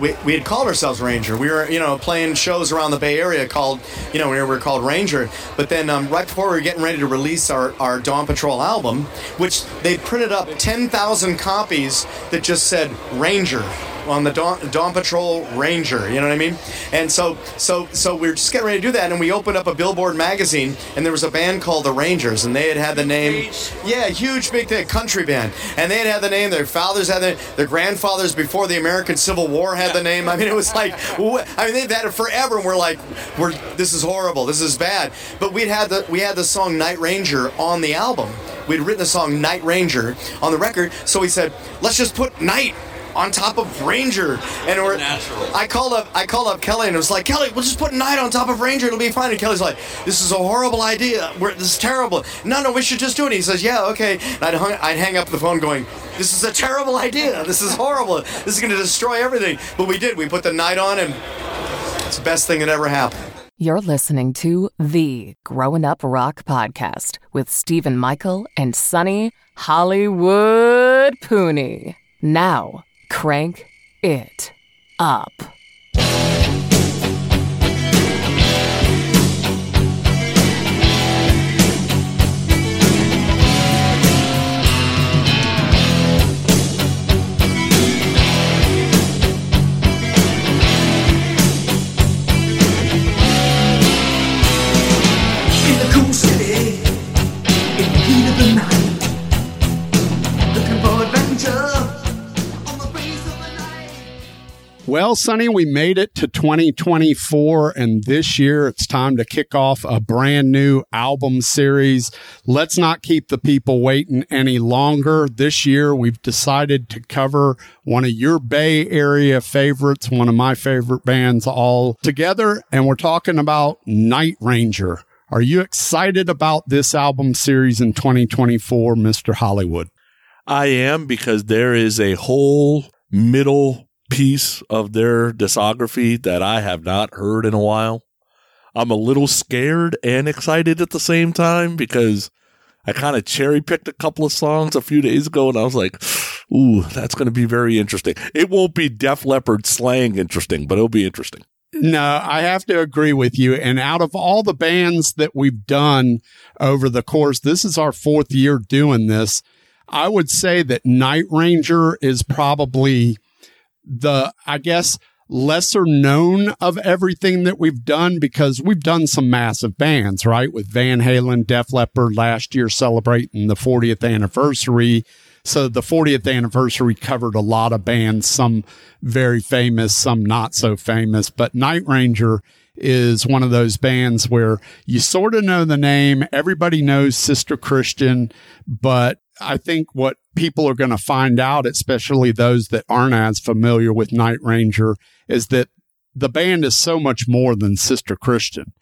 we, we had called ourselves Ranger. We were, you know, playing shows around the Bay Area called, you know, we were called Ranger. But then um, right before we were getting ready to release our, our Dawn Patrol album, which they printed up 10,000 copies that just said Ranger on the Dawn, Dawn Patrol Ranger. You know what I mean? And so, so, so we are just getting ready to do that, and we opened up a Billboard magazine, and there was a band called the Rangers, and they had had the name, yeah, huge big thing, country band, and they had had the name. Their fathers had the, their grandfathers before the American Civil War had the name. I mean, it was like, I mean, they've had it forever, and we're like, we're this is horrible, this is bad. But we'd had the we had the song Night Ranger on the album. We'd written the song Night Ranger on the record, so we said, let's just put Night on top of Ranger. And we're, I called up I called up Kelly and it was like, Kelly, we'll just put Night on top of Ranger, it'll be fine. And Kelly's like, this is a horrible idea. We're, this is terrible. No, no, we should just do it. he says, yeah, okay. And I'd, hung, I'd hang up the phone going, this is a terrible idea. This is horrible. This is going to destroy everything. But we did. We put the Night on and it's the best thing that ever happened. You're listening to the Growing Up Rock podcast with Stephen Michael and Sonny Hollywood Pooney. Now, crank it up. Well, Sonny, we made it to 2024, and this year it's time to kick off a brand new album series. Let's not keep the people waiting any longer. This year we've decided to cover one of your Bay Area favorites, one of my favorite bands all together, and we're talking about Night Ranger. Are you excited about this album series in 2024, Mr. Hollywood? I am because there is a whole middle piece of their discography that I have not heard in a while. I'm a little scared and excited at the same time because I kind of cherry picked a couple of songs a few days ago and I was like, ooh, that's going to be very interesting. It won't be Def Leppard slang interesting, but it'll be interesting. No, I have to agree with you. And out of all the bands that we've done over the course, this is our fourth year doing this. I would say that Night Ranger is probably the, I guess, lesser known of everything that we've done because we've done some massive bands, right? With Van Halen, Def Leppard last year celebrating the 40th anniversary. So the 40th anniversary covered a lot of bands, some very famous, some not so famous, but Night Ranger is one of those bands where you sort of know the name. Everybody knows Sister Christian, but I think what people are going to find out, especially those that aren't as familiar with Night Ranger, is that the band is so much more than Sister Christian.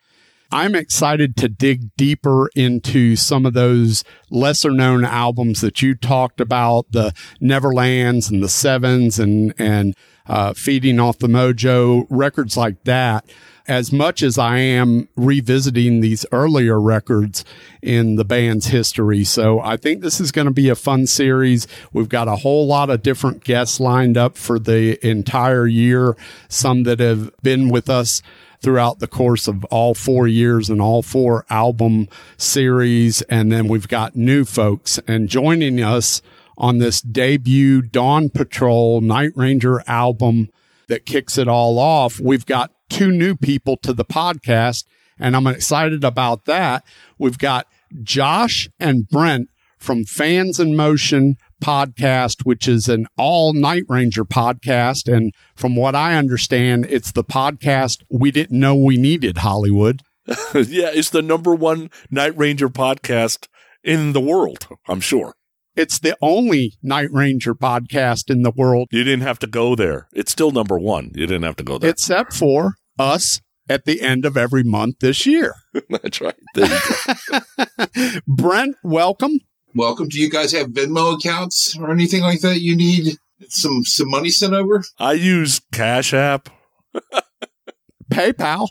I'm excited to dig deeper into some of those lesser known albums that you talked about, the Neverlands and the Sevens and, and, uh, feeding off the mojo records like that. As much as I am revisiting these earlier records in the band's history. So I think this is going to be a fun series. We've got a whole lot of different guests lined up for the entire year. Some that have been with us throughout the course of all four years and all four album series. And then we've got new folks and joining us on this debut Dawn Patrol Night Ranger album that kicks it all off. We've got two new people to the podcast and I'm excited about that. We've got Josh and Brent from Fans in Motion podcast, which is an all Night Ranger podcast. And from what I understand, it's the podcast we didn't know we needed, Hollywood. yeah, it's the number one Night Ranger podcast in the world, I'm sure. It's the only Night Ranger podcast in the world, You didn't have to go there. It's still number one. You didn't have to go there. except for us at the end of every month this year. That's right. There you. Brent, welcome. welcome. Do you guys have Venmo accounts or anything like that? You need some some money sent over? I use Cash App. PayPal.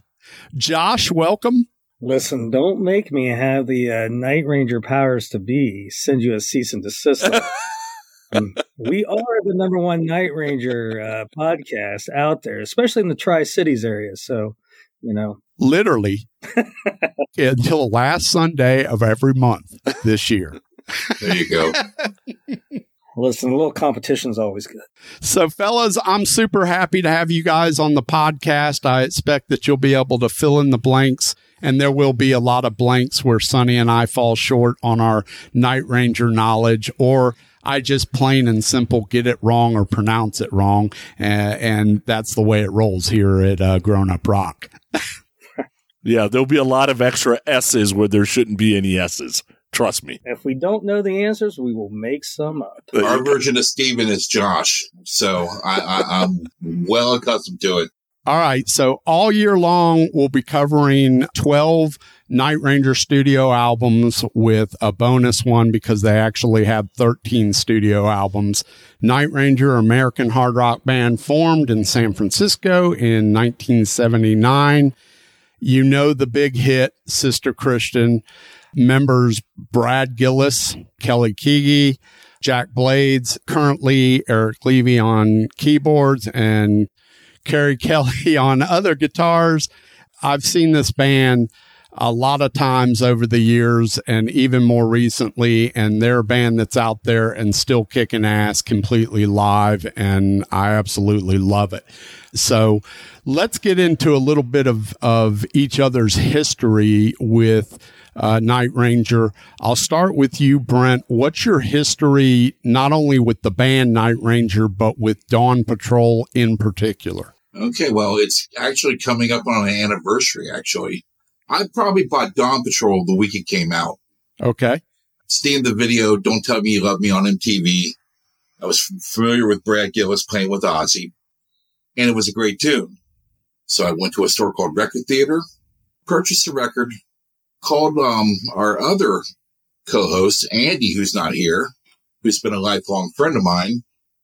Josh, welcome. Listen, don't make me have the uh, Night Ranger powers to be send you a cease and desist. we are the number one Night Ranger uh, podcast out there, especially in the Tri Cities area. So, you know, Literally until the last Sunday of every month this year. There you go. listen, a little competition is always good. So, fellas, I'm super happy to have you guys on the podcast. I expect that you'll be able to fill in the blanks, and there will be a lot of blanks where Sonny and I fall short on our Night Ranger knowledge, or I just plain and simple get it wrong or pronounce it wrong. And, and that's the way it rolls here at uh, Grown Up Rock. Yeah, there'll be a lot of extra S's where there shouldn't be any S's. Trust me. If we don't know the answers, we will make some up. Our version of Steven is Josh. So I, I, I'm well accustomed to it. All right. So all year long, we'll be covering 12 Night Ranger studio albums with a bonus one because they actually have 13 studio albums. Night Ranger, American hard rock band formed in San Francisco in 1979. You know the big hit, Sister Christian. Members Brad Gillis, Kelly Keagy, Jack Blades, currently Eric Levy on keyboards and Keri Kelli on other guitars. I've seen this band a lot of times over the years and even more recently, and they're a band that's out there and still kicking ass completely live, and I absolutely love it. So let's get into a little bit of, of each other's history with uh, Night Ranger. I'll start with you, Brent. What's your history, not only with the band Night Ranger, but with Dawn Patrol in particular? Okay, well, it's actually coming up on an anniversary, actually. I probably bought Dawn Patrol the week it came out. Okay. Seeing the video, Don't Tell Me You Love Me on MTV. I was familiar with Brad Gillis playing with Ozzy, and it was a great tune. So I went to a store called Record Theater, purchased a record, called um, our other co-host, Andy, who's not here, who's been a lifelong friend of mine.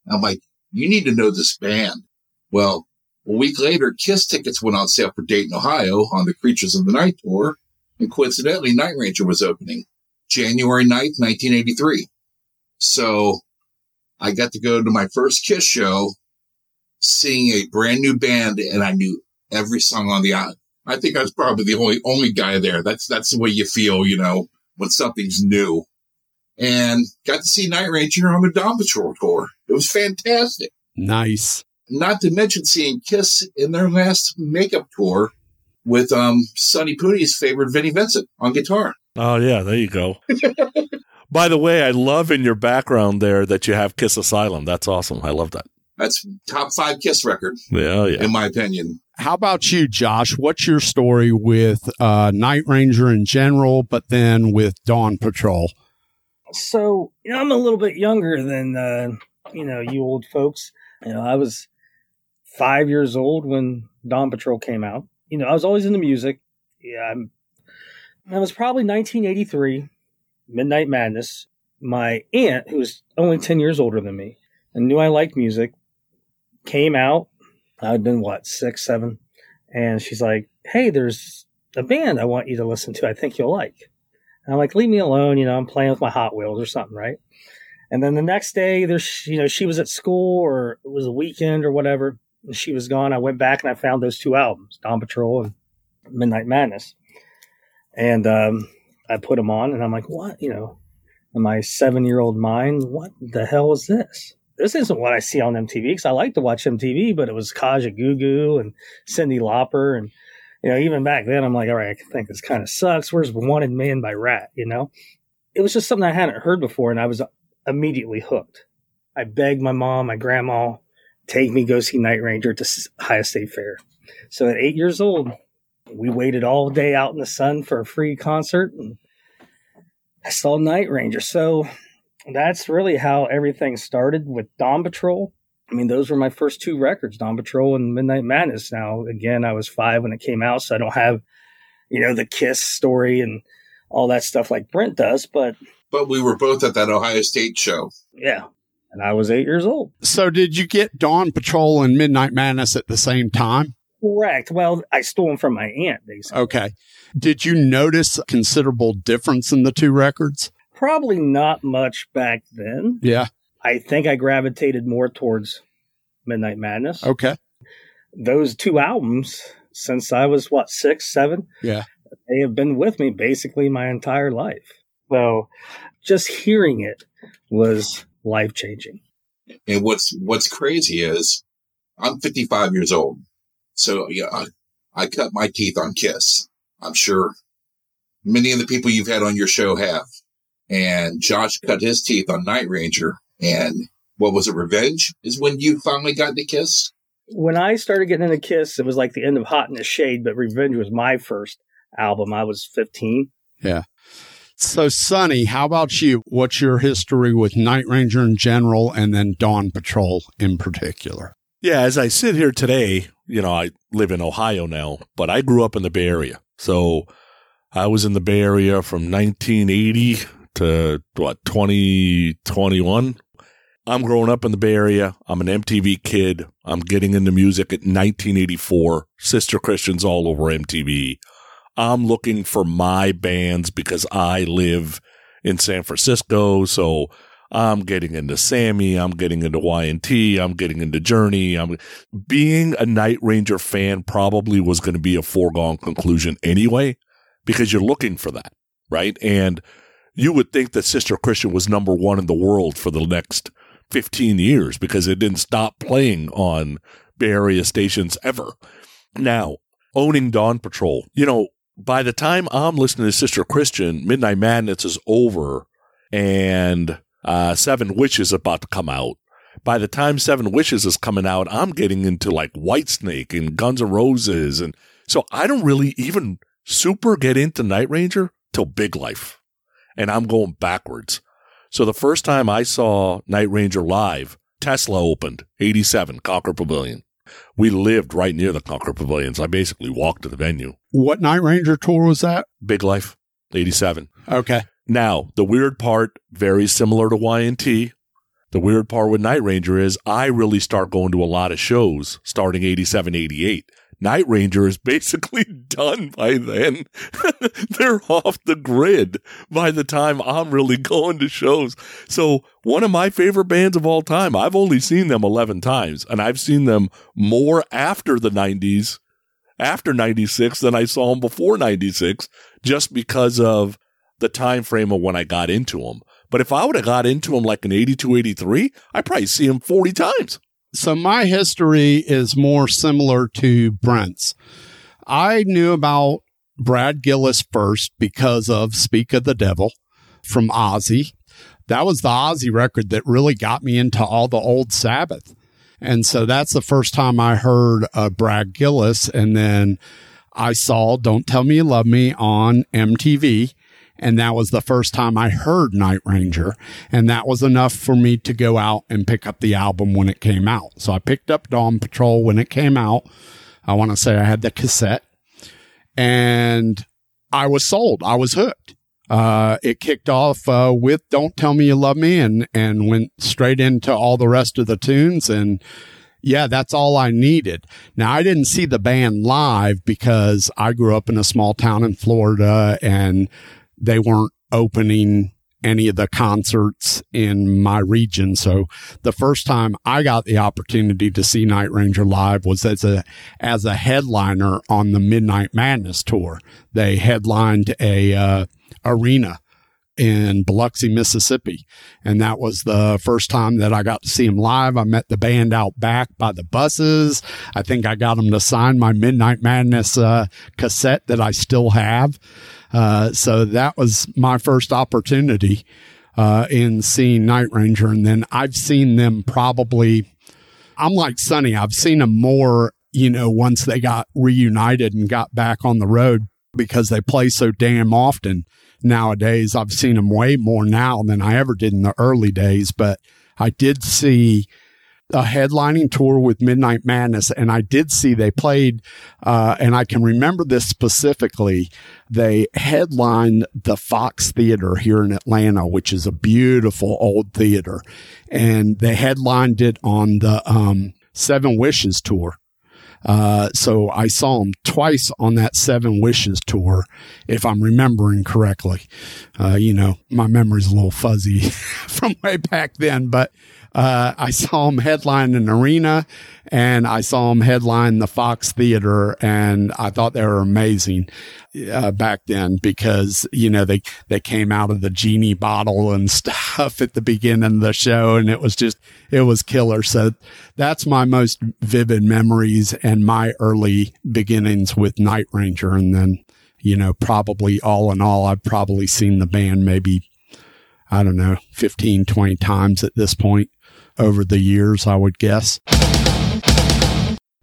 I'm like, you need to know this band. Well, a week later, Kiss tickets went on sale for Dayton, Ohio on the Creatures of the Night tour, and coincidentally, Night Ranger was opening January 9th, 1983. So I got to go to my first Kiss show, seeing a brand new band, and I knew every song on the album. I think I was probably the only only guy there. That's that's the way you feel, you know, when something's new. And got to see Night Ranger on the Dawn Patrol tour. It was fantastic. Nice. Not to mention seeing Kiss in their last makeup tour with um Sonny Pooty's favorite Vinnie Vincent on guitar. Oh yeah, there you go. By the way, I love in your background there that you have Kiss Asylum. That's awesome. I love that. That's top five Kiss record, Yeah, yeah. in my opinion. How about you, Josh? What's your story with uh, Night Ranger in general, but then with Dawn Patrol? So, you know, I'm a little bit younger than, uh, you know, you old folks. You know, I was five years old when Dawn Patrol came out. You know, I was always into music. Yeah, I'm, was probably 1983, Midnight Madness. My aunt, who was only 10 years older than me and knew I liked music, came out. I'd been, what, six, seven? And she's like, hey, there's a band I want you to listen to. I think you'll like. And I'm like, leave me alone. You know, I'm playing with my Hot Wheels or something, right? And then the next day, there's, you know, she was at school or it was a weekend or whatever. She was gone. I went back and I found those two albums, Dawn Patrol and Midnight Madness. And um, I put them on and I'm like, what? You know, in my seven year old mind, what the hell is this? This isn't what I see on MTV because I like to watch MTV, but it was Kajagoogoo and Cyndi Lauper. And, you know, even back then, I'm like, all right, I think this kind of sucks. Where's Wanted Man by Ratt? You know, it was just something I hadn't heard before and I was immediately hooked. I begged my mom, my grandma, take me go see Night Ranger to Ohio State Fair. So at eight years old, we waited all day out in the sun for a free concert and I saw Night Ranger. So that's really how everything started with Dawn Patrol. I mean, those were my first two records, Dawn Patrol and Midnight Madness. Now, again, I was five when it came out, so I don't have, you know, the Kiss story and all that stuff like Brent does, but But we were both at that Ohio State show. yeah. And I was eight years old. So, did you get Dawn Patrol and Midnight Madness at the same time? Correct. Well, I stole them from my aunt, basically. Okay. Did you notice a considerable difference in the two records? Probably not much back then. Yeah. I think I gravitated more towards Midnight Madness. Okay. Those two albums, since I was what six, seven, Yeah. they have been with me basically my entire life. So, just hearing it was life changing. And what's what's crazy is I'm 55 years old, so yeah, I, I cut my teeth on Kiss. I'm sure many of the people you've had on your show have. And Josh cut his teeth on Night Ranger. And what was it? Revenge is when you finally got to Kiss. When I started getting into Kiss, it was like the end of Hot in the Shade, but Revenge was my first album. I was 15. So, Sonny, how about you? What's your history with Night Ranger in general and then Dawn Patrol in particular? Yeah, as I sit here today, you know, I live in Ohio now, but I grew up in the Bay Area. So I was in the Bay Area from 1980 to what, 2021. I'm growing up in the Bay Area. I'm an MTV kid. I'm getting into music at 1984. Sister Christians all over MTV. I'm looking for my bands because I live in San Francisco. So I'm getting into Sammy. I'm getting into Y&T. I'm getting into Journey. I'm being a Night Ranger fan probably was going to be a foregone conclusion anyway, because you're looking for that, right? And you would think that Sister Christian was number one in the world for the next 15 years because it didn't stop playing on Bay Area stations ever. Now, owning Dawn Patrol, you know, by the time I'm listening to Sister Christian, Midnight Madness is over and uh, Seven Wishes about to come out. By the time Seven Wishes is coming out, I'm getting into like Whitesnake and Guns N' Roses. And so I don't really even super get into Night Ranger till Big Life. And I'm going backwards. So the first time I saw Night Ranger live, Tesla opened, 87, Concord Pavilion. We lived right near the Concord Pavilion, so I basically walked to the venue. What Night Ranger tour was that? Big Life, 87. Okay. Now, the weird part, very similar to Y&T. The weird part with Night Ranger is I really start going to a lot of shows starting 87, 88. Night Ranger is basically done by then. They're off the grid by the time I'm really going to shows. So one of my favorite bands of all time, I've only seen them 11 times and I've seen them more after the 90s, after 96 than I saw them before 96 just because of the time frame of when I got into them. But if I would have got into them like in 82, 83, I'd probably see them 40 times. So my history is more similar to Brent's. I knew about Brad Gillis first because of Speak of the Devil from Ozzy. That was the Ozzy record that really got me into all the old Sabbath. And so that's the first time I heard uh, Brad Gillis. And then I saw Don't Tell Me You Love Me on MTV. And that was the first time I heard Night Ranger. And that was enough for me to go out and pick up the album when it came out. So I picked up Dawn Patrol when it came out. I want to say I had the cassette and I was sold. I was hooked. Uh, it kicked off uh, with "Don't Tell Me You Love Me" and and went straight into all the rest of the tunes. And yeah, that's all I needed. Now I didn't see the band live because I grew up in a small town in Florida, and they weren't opening any of the concerts in my region. So the first time I got the opportunity to see Night Ranger live was as a as a headliner on the Midnight Madness tour. They headlined a uh, arena in Biloxi, Mississippi. And that was the first time that I got to see them live. I met the band out back by the buses. I think I got them to sign my Midnight Madness uh, cassette that I still have. Uh, so that was my first opportunity uh, in seeing Night Ranger. And then I've seen them probably, I'm like Sonny, I've seen them more, you know, once they got reunited and got back on the road because they play so damn often nowadays. I've seen them way more now than I ever did in the early days, but I did see a headlining tour with Midnight Madness, and I did see they played, uh, and I can remember this specifically. They headlined the Fox Theater here in Atlanta, which is a beautiful old theater, and they headlined it on the um, Seven Wishes tour. Uh, so I saw them twice on that Seven Wishes tour, if I'm remembering correctly. Uh, you know, my memory's a little fuzzy from way back then, but uh, I saw him headline an arena and I saw him headline the Fox Theater and I thought they were amazing uh, back then because, you know, they, they came out of the genie bottle and stuff at the beginning of the show and it was just, it was killer. So that's my most vivid memories and my early beginnings with Night Ranger. And then, you know, probably all in all, I've probably seen the band maybe I don't know, 15, 20 times at this point over the years, I would guess.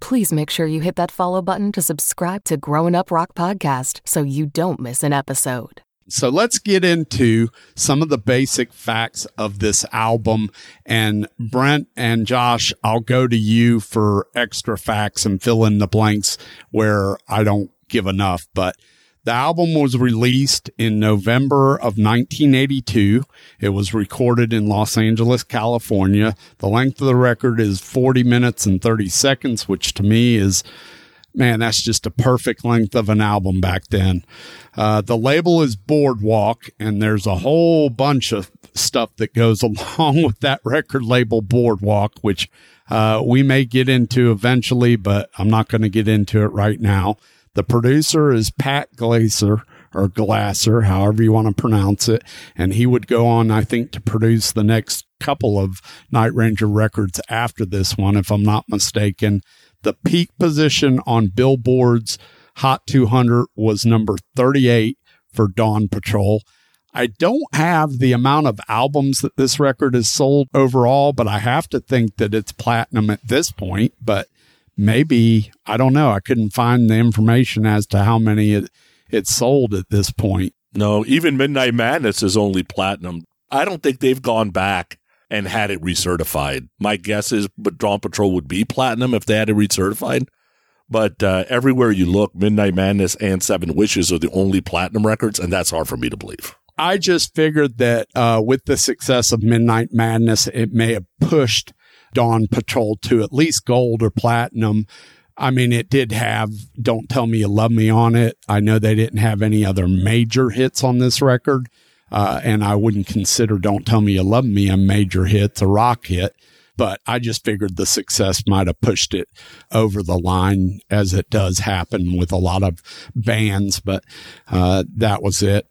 Please make sure you hit that follow button to subscribe to Growing Up Rock Podcast so you don't miss an episode. So let's get into some of the basic facts of this album. And Brent and Josh, I'll go to you for extra facts and fill in the blanks where I don't give enough. But the album was released in November of 1982. It was recorded in Los Angeles, California. The length of the record is 40 minutes and 30 seconds, which to me is, man, that's just a perfect length of an album back then. Uh, the label is Boardwalk, and there's a whole bunch of stuff that goes along with that record label Boardwalk, which uh, we may get into eventually, but I'm not going to get into it right now. The producer is Pat Glaser or Glasser, however you want to pronounce it. And he would go on, I think, to produce the next couple of Night Ranger records after this one, if I'm not mistaken. The peak position on Billboard's Hot 200 was number 38 for Dawn Patrol. I don't have the amount of albums that this record has sold overall, but I have to think that it's platinum at this point. But maybe I don't know. I couldn't find the information as to how many it it sold at this point. No, even Midnight Madness is only platinum. I don't think they've gone back and had it recertified. My guess is, but Dawn Patrol would be platinum if they had it recertified. But uh, everywhere you look, Midnight Madness and Seven Wishes are the only platinum records, and that's hard for me to believe. I just figured that uh, with the success of Midnight Madness, it may have pushed Dawn Patrol to at least gold or platinum. I mean, it did have Don't Tell Me You Love Me on it. I know they didn't have any other major hits on this record. Uh, and I wouldn't consider Don't Tell Me You Love Me a major hit, it's a rock hit. But I just figured the success might have pushed it over the line as it does happen with a lot of bands. But, uh, that was it.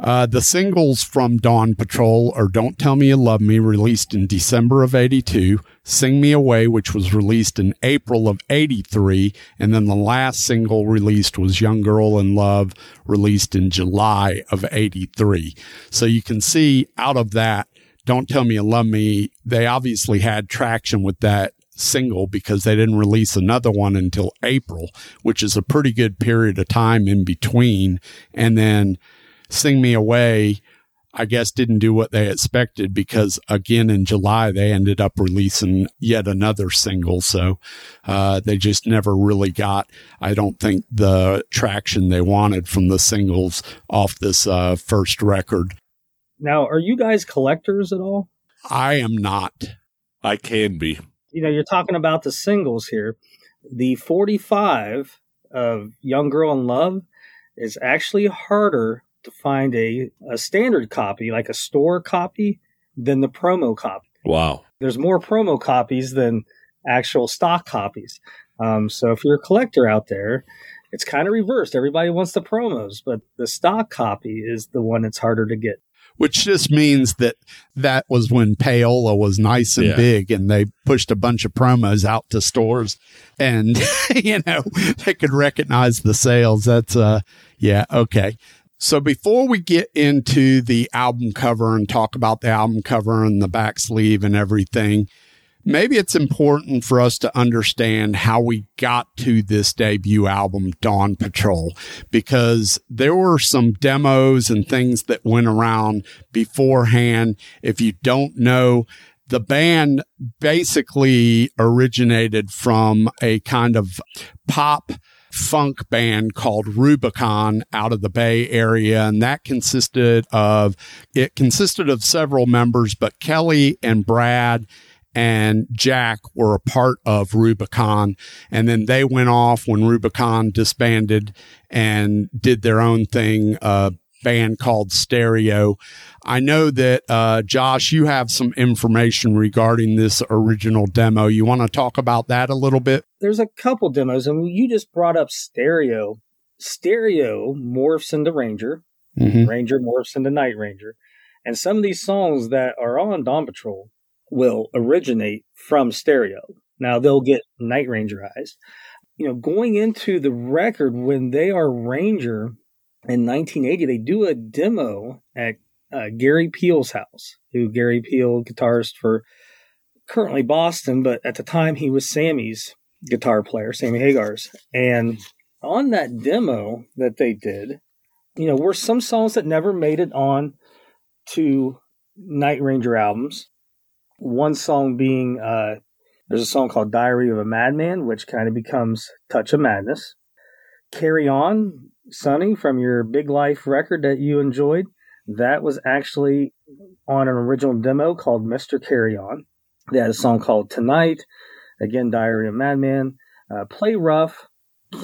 Uh, the singles from Dawn Patrol are Don't Tell Me You Love Me, released in December of 82, Sing Me Away, which was released in April of 83, and then the last single released was Young Girl in Love, released in July of 83. So you can see out of that, Don't Tell Me You Love Me, they obviously had traction with that single because they didn't release another one until April, which is a pretty good period of time in between. And then Sing Me Away, I guess didn't do what they expected because again in July they ended up releasing yet another single. So, uh, they just never really got, I don't think the traction they wanted from the singles off this, uh, first record. Now, are you guys collectors at all? I am not. I can be. You know, you're talking about the singles here. The 45 of Young Girl in Love is actually harder to find a, a standard copy, like a store copy, than the promo copy. Wow. There's more promo copies than actual stock copies. Um, so if you're a collector out there, it's kind of reversed. Everybody wants the promos, but the stock copy is the one that's harder to get. Which just means that that was when Payola was nice and Yeah. big and they pushed a bunch of promos out to stores and, you know, they could recognize the sales. That's, uh, yeah, okay. So before we get into the album cover and talk about the album cover and the back sleeve and everything, maybe it's important for us to understand how we got to this debut album, Dawn Patrol, because there were some demos and things that went around beforehand. If you don't know, the band basically originated from a kind of pop funk band called Rubicon out of the Bay Area. And that consisted of, it consisted of several members, but Kelly and Brad and Jack were a part of Rubicon. And then they went off when Rubicon disbanded and did their own thing, a band called Stereo. I know that, uh, Josh, you have some information regarding this original demo. You want to talk about that a little bit? There's a couple demos, and you just brought up stereo. Stereo morphs into Ranger, Mm-hmm. Ranger morphs into Night Ranger. And some of these songs that are on Dawn Patrol will originate from stereo. Now they'll get Night Rangerized. You know, going into the record when they are Ranger in 1980, they do a demo at uh, Gary Pihl's house, who Gary Peel, guitarist for currently Boston, but at the time he was Sammy's guitar player, Sammy Hagar's. And on that demo that they did, you know, were some songs that never made it on to Night Ranger albums. One song being uh, there's a song called Diary of a Madman, which kind of becomes Touch of Madness. Carry On, Sonny, from your Big Life record that you enjoyed, that was actually on an original demo called Mr. Carry On. They had a song called Tonight, again, Diary of Madman. Uh, Play Rough,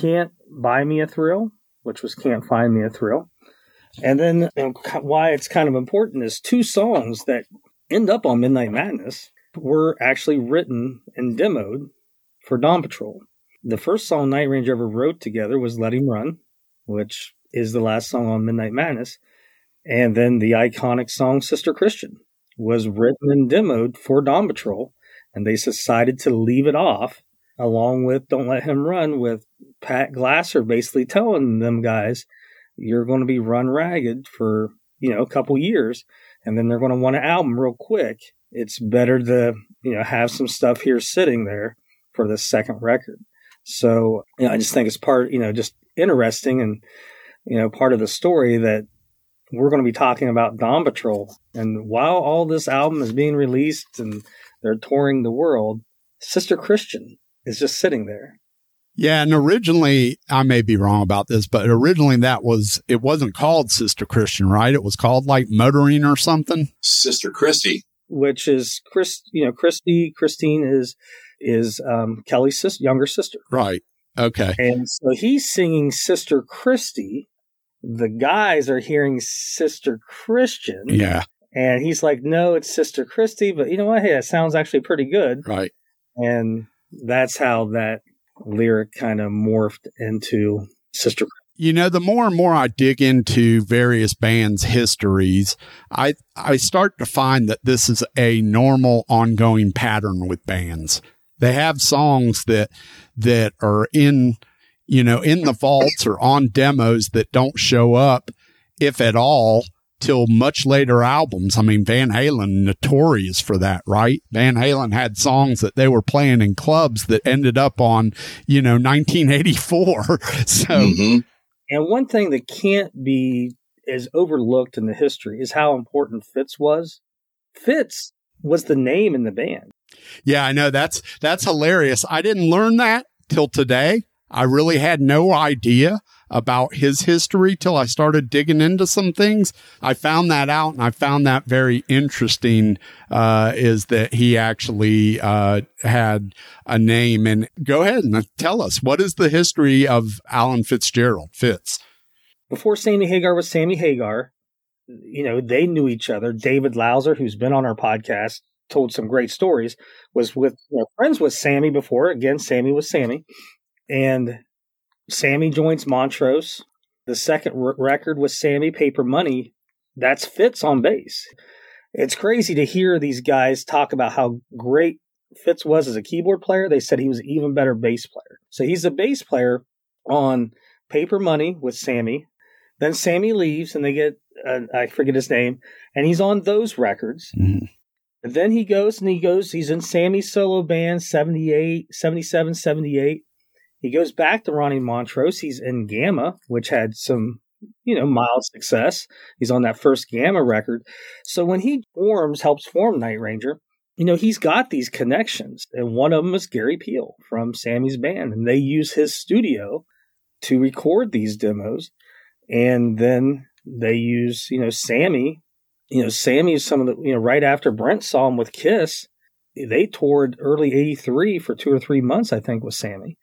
Can't Buy Me a Thrill, which was Can't Find Me a Thrill. And then why it's kind of important is two songs that end up on Midnight Madness were actually written and demoed for Dawn Patrol. The first song Night Ranger ever wrote together was Let Him Run, which is the last song on Midnight Madness. And then the iconic song Sister Christian was written and demoed for Dawn Patrol, and they decided to leave it off along with Don't Let Him Run with Pat Glasser basically telling them guys, you're going to be run ragged for, you know, a couple years and then they're going to want an album real quick. It's better to, you know, have some stuff here sitting there for the second record. So, you know, I just think it's part, you know, just interesting and, you know, part of the story that we're going to be talking about Dawn Patrol. And while all this album is being released and they're touring the world, Sister Christian is just sitting there. Yeah, and originally I may be wrong about this, but originally that was it wasn't called Sister Christian, right? It was called like motoring or something. Sister Christy. which is Chris. You know, Christy Christine is is um, Kelly's sis- younger sister, Right. Okay. and so he's singing Sister Christy. The guys are hearing Sister Christian, Yeah. And he's like, "No, it's Sister Christy." But you know what? Hey, that sounds actually pretty good, Right. and that's how that lyric kind of morphed into Sister. You know, the more and more I dig into various bands' histories, I I start to find that this is a normal ongoing pattern with bands. They have songs that that are in, you know, in the vaults or on demos that don't show up, if at all, till much later albums. I mean, Van Halen notorious for that, right? Van Halen had songs that they were playing in clubs that ended up on, you know, 1984. so hmm And one thing that can't be is overlooked in the history is how important Fitz was. Fitz was the name in the band. Yeah, I know that's that's hilarious. I didn't learn that till today. I really had no idea about his history till I started digging into some things. I found that out and I found that very interesting, uh, is that he actually, uh, had a name and go ahead and tell us what is the history of Alan Fitzgerald Fitz? Before Sammy Hagar was Sammy Hagar, you know, they knew each other. David Lauser, who's been on our podcast, told some great stories, was with you know, friends with Sammy before. Again, Sammy was Sammy. And Sammy joins Montrose. The second r- record was Sammy Paper Money. That's Fitz on bass. It's crazy to hear these guys talk about how great Fitz was as a keyboard player. They said he was an even better bass player. So he's a bass player on Paper Money with Sammy. Then Sammy leaves and they get, uh, I forget his name, and he's on those records. Mhm. And then he goes and he goes, he's in Sammy's solo band 78, 77, 78. He goes back to Ronnie Montrose. He's in Gamma, which had some, you know, mild success. He's on that first Gamma record. So when he forms, helps form Night Ranger, you know, he's got these connections. And one of them is Gary Pihl from Sammy's band. And they use his studio to record these demos. And then they use, you know, Sammy. You know, Sammy is some of the, you know, right after Brent saw him with Kiss, they toured early 83 for two or three months, I think, with Sammy.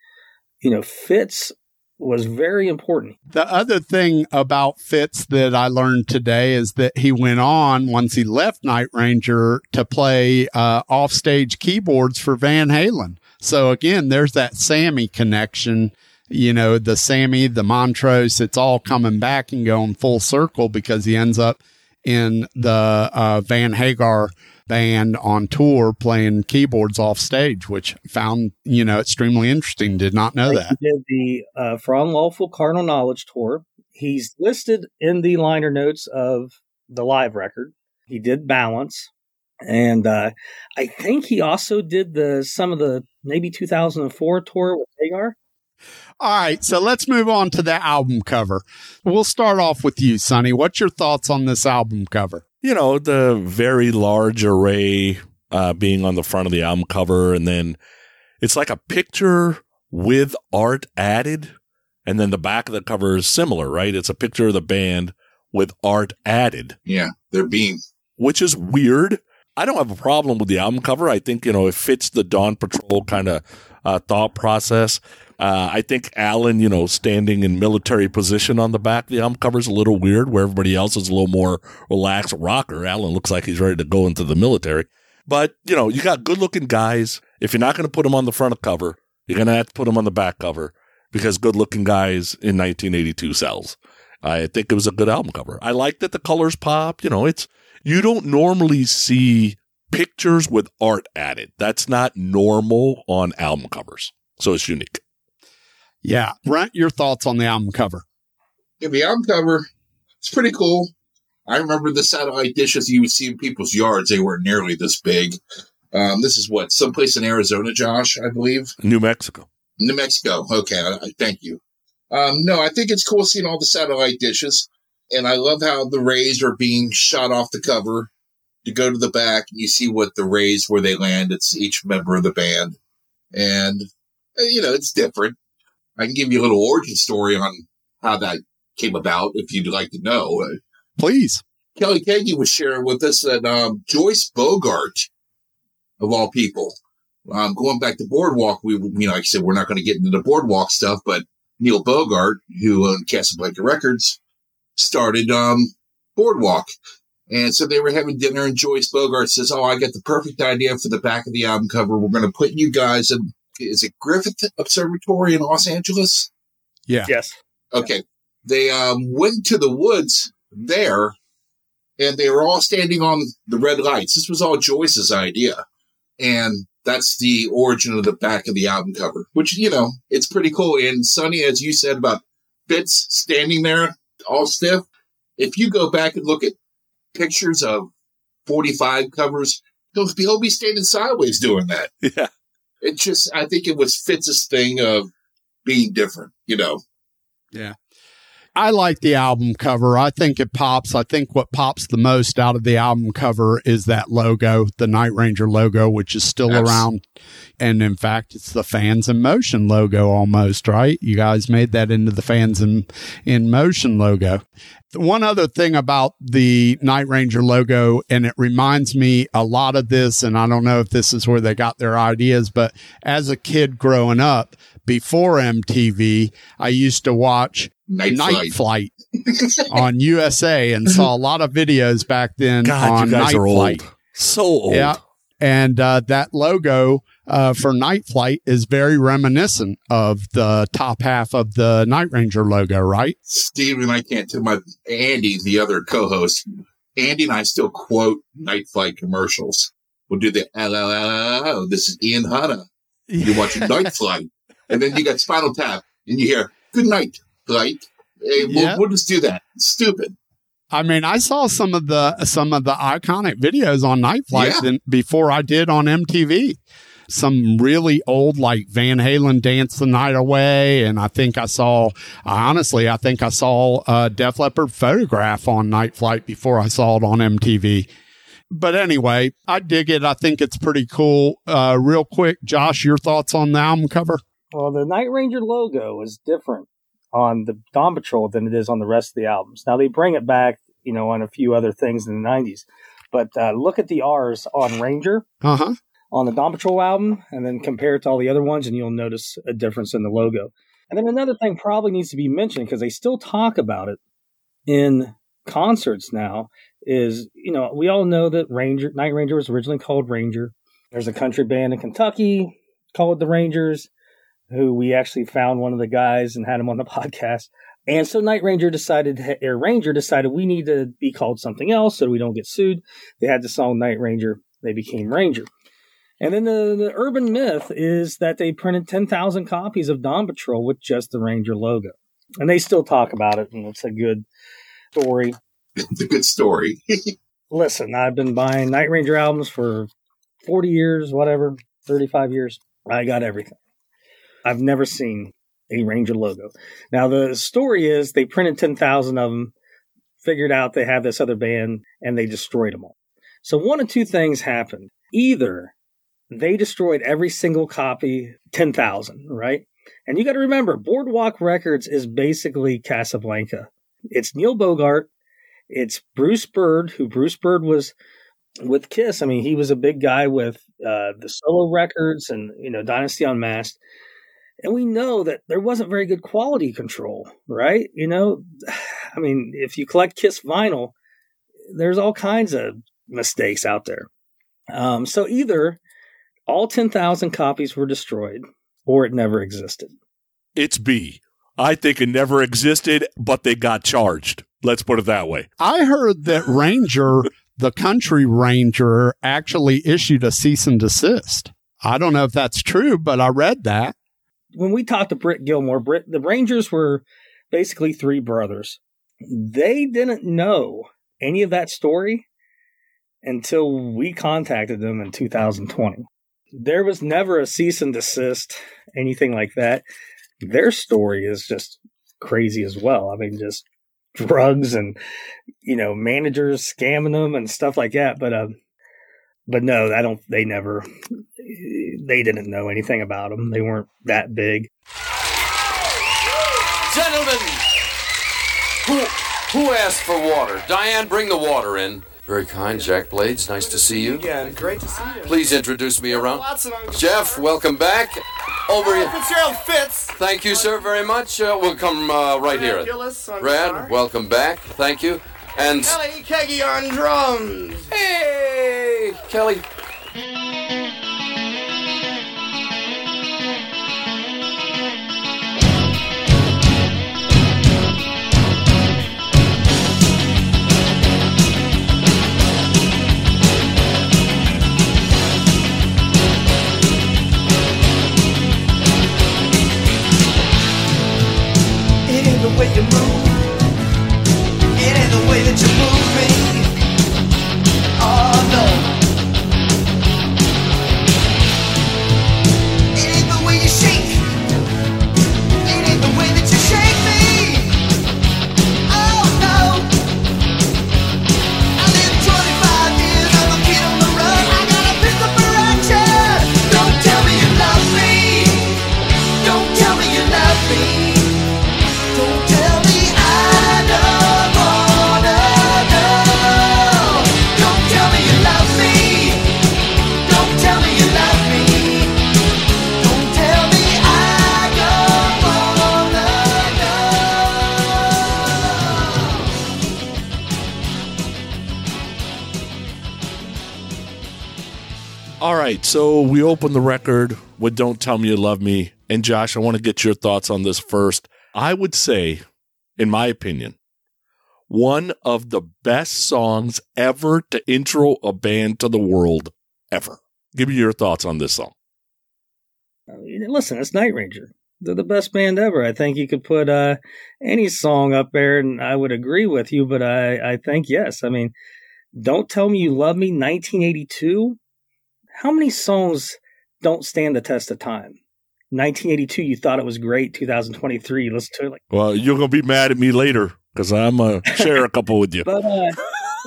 You know, Fitz was very important. The other thing about Fitz that I learned today is that he went on once he left Night Ranger to play uh, offstage keyboards for Van Halen. So again, there's that Sammy connection. You know, the Sammy, the Montrose, it's all coming back and going full circle because he ends up in the uh, Van Hagar band on tour playing keyboards off stage, which found, you know, extremely interesting. Did not know that. He did the uh, For Unlawful Carnal Knowledge tour. He's listed in the liner notes of the live record. He did Balance. And uh, I think he also did the some of the maybe 2004 tour with Hagar. All right, so let's move on to the album cover. We'll start off with you, Sonny. What's your thoughts on this album cover? You know, the very large array uh, being on the front of the album cover, and then it's like a picture with art added, and then the back of the cover is similar, right? It's a picture of the band with art added, Yeah, they're being which is weird. I don't have a problem with the album cover. I think, you know, it fits the Dawn Patrol kind of uh, thought process. Uh, I think Alan, you know, standing in military position on the back of the album cover is a little weird, where everybody else is a little more relaxed rocker. Alan looks like he's ready to go into the military. But, you know, you got good looking guys. If you're not going to put them on the front of cover, you're going to have to put them on the back cover because good looking guys in 1982 sells. I think it was a good album cover. I like that the colors pop. You know, it's, you don't normally see pictures with art added. That's not normal on album covers. So it's unique. Yeah, Brent, your thoughts on the album cover? Yeah, the album cover, it's pretty cool. I remember the satellite dishes you would see in people's yards. They weren't nearly this big. Um, this is what, someplace in Arizona, Josh, I believe? New Mexico. New Mexico. Okay, I, I thank you. Um, no, I think it's cool seeing all the satellite dishes. And I love how the rays are being shot off the cover to go to the back. And you see what the rays, where they land. It's each member of the band. And, uh, you know, it's different. I can give you a little origin story on how that came about if you'd like to know. Please. Kelly Keagy was sharing with us that um, Joyce Bogart, of all people, um, going back to Boardwalk, we, you know, like I said, we're not going to get into the Boardwalk stuff, but Neil Bogart, who owned Casablanca Records, started um, Boardwalk. And so they were having dinner, and Joyce Bogart says, Oh, I got the perfect idea for the back of the album cover. We're going to put you guys in, is it Griffith Observatory in Los Angeles? Yeah. Yes. Okay. They um, went to the woods there and they were all standing on the red lights. This was all Joyce's idea. And that's the origin of the back of the album cover, which, you know, it's pretty cool. And Sonny, as you said about Fitz standing there all stiff, if you go back and look at pictures of 45 covers, he'll, he'll be standing sideways doing that. Yeah. It just, I think it was Fitz's thing of being different, you know. I like the album cover. I think it pops. I think what pops the most out of the album cover is that logo, the Night Ranger logo, which is still around. And in fact, it's the Fans in Motion logo almost, right? You guys made that into the Fans in, in Motion logo. One other thing about the Night Ranger logo, and it reminds me a lot of this, and I don't know if this is where they got their ideas, but as a kid growing up, before MTV, I used to watch Night, Night Flight. Flight on USA and saw a lot of videos back then God, on you guys Night are Flight. old. So old. Yeah. And uh, that logo uh, for Night Flight is very reminiscent of the top half of the Night Ranger logo, right? Steve and I can't tell my Andy, the other co-host. Andy and I still quote Night Flight commercials. We'll do the. This is Ian Hanna. You're watching Night Flight, and then you got Spinal Tap, and you hear "Good night, Flight." Hey, we'll, Yeah. we'll just do that. Stupid. I mean, I saw some of the some of the iconic videos on Night Flight Yeah. than before I did on MTV. Some really old, like Van Halen "Dance the Night Away," and I think I saw. Honestly, I think I saw a Def Leppard "Photograph" on Night Flight before I saw it on MTV. But anyway, I dig it. I think it's pretty cool. Uh, real quick, Josh, your thoughts on the album cover? Well, the Night Ranger logo is different on the Dawn Patrol than it is on the rest of the albums. Now they bring it back, you know, on a few other things in the '90s, but uh, look at the R's on Ranger. Uh huh. on the Dawn Patrol album and then compare it to all the other ones, and you'll notice a difference in the logo. And then another thing probably needs to be mentioned because they still talk about it in concerts now is you know we all know that Ranger Night Ranger was originally called Ranger. There's a country band in Kentucky called the Rangers, who we actually found one of the guys and had him on the podcast. And so Night Ranger decided, Air Ranger decided we need to be called something else so we don't get sued. They had the song Night Ranger. They became Ranger. And then the, the urban myth is that they printed 10,000 copies of Dawn Patrol with just the Ranger logo. And they still talk about it, and it's a good story. It's a good story. Listen, I've been buying Night Ranger albums for 40 years, whatever, 35 years. I got everything. I've never seen a Ranger logo. Now, the story is they printed 10,000 of them, figured out they have this other band, and they destroyed them all. So, one of two things happened. Either they destroyed every single copy, 10,000, right? And you got to remember, Boardwalk Records is basically Casablanca. It's Neil Bogart, it's Bruce Bird, who Bruce Bird was with Kiss. I mean, he was a big guy with uh, the solo records and, you know, Dynasty Unmasked. And we know that there wasn't very good quality control, right? You know, I mean, if you collect Kiss vinyl, there's all kinds of mistakes out there. Um, so either all 10,000 copies were destroyed or it never existed. It's B. I think it never existed, but they got charged. Let's put it that way. I heard that Ranger, the country ranger, actually issued a cease and desist. I don't know if that's true, but I read that. When we talked to Britt Gilmore, Britt, the Rangers were basically three brothers. They didn't know any of that story until we contacted them in 2020. There was never a cease and desist, anything like that. Their story is just crazy as well. I mean, just drugs and you know managers scamming them and stuff like that. But um, but no, I don't. They never. They didn't know anything about them. They weren't that big. Gentlemen, who who asked for water? Diane, bring the water in. Very kind, Jack Blades. Nice to see you. Again, great to see you. Please introduce me around. Lots of Uncle Jeff, welcome back. Over here. Fitzgerald Fitz. Thank you, sir, very much. Uh, we'll come uh, right here. Gillis Brad, welcome back. Thank you. And Kelly Keagy on drums. hey, Kelly. Way you move. It ain't the way that you move right, so we open the record with Don't Tell Me You Love Me. And Josh, I want to get your thoughts on this first. I would say, in my opinion, one of the best songs ever to intro a band to the world ever. Give me your thoughts on this song. Listen, it's Night Ranger. They're the best band ever. I think you could put uh, any song up there, and I would agree with you. But I, I think yes. I mean, "Don't Tell Me You Love Me" 1982. How many songs don't stand the test of time? 1982, you thought it was great. 2023, you listen to it like, Well, you're going to be mad at me later because I'm going to share a couple with you. but uh,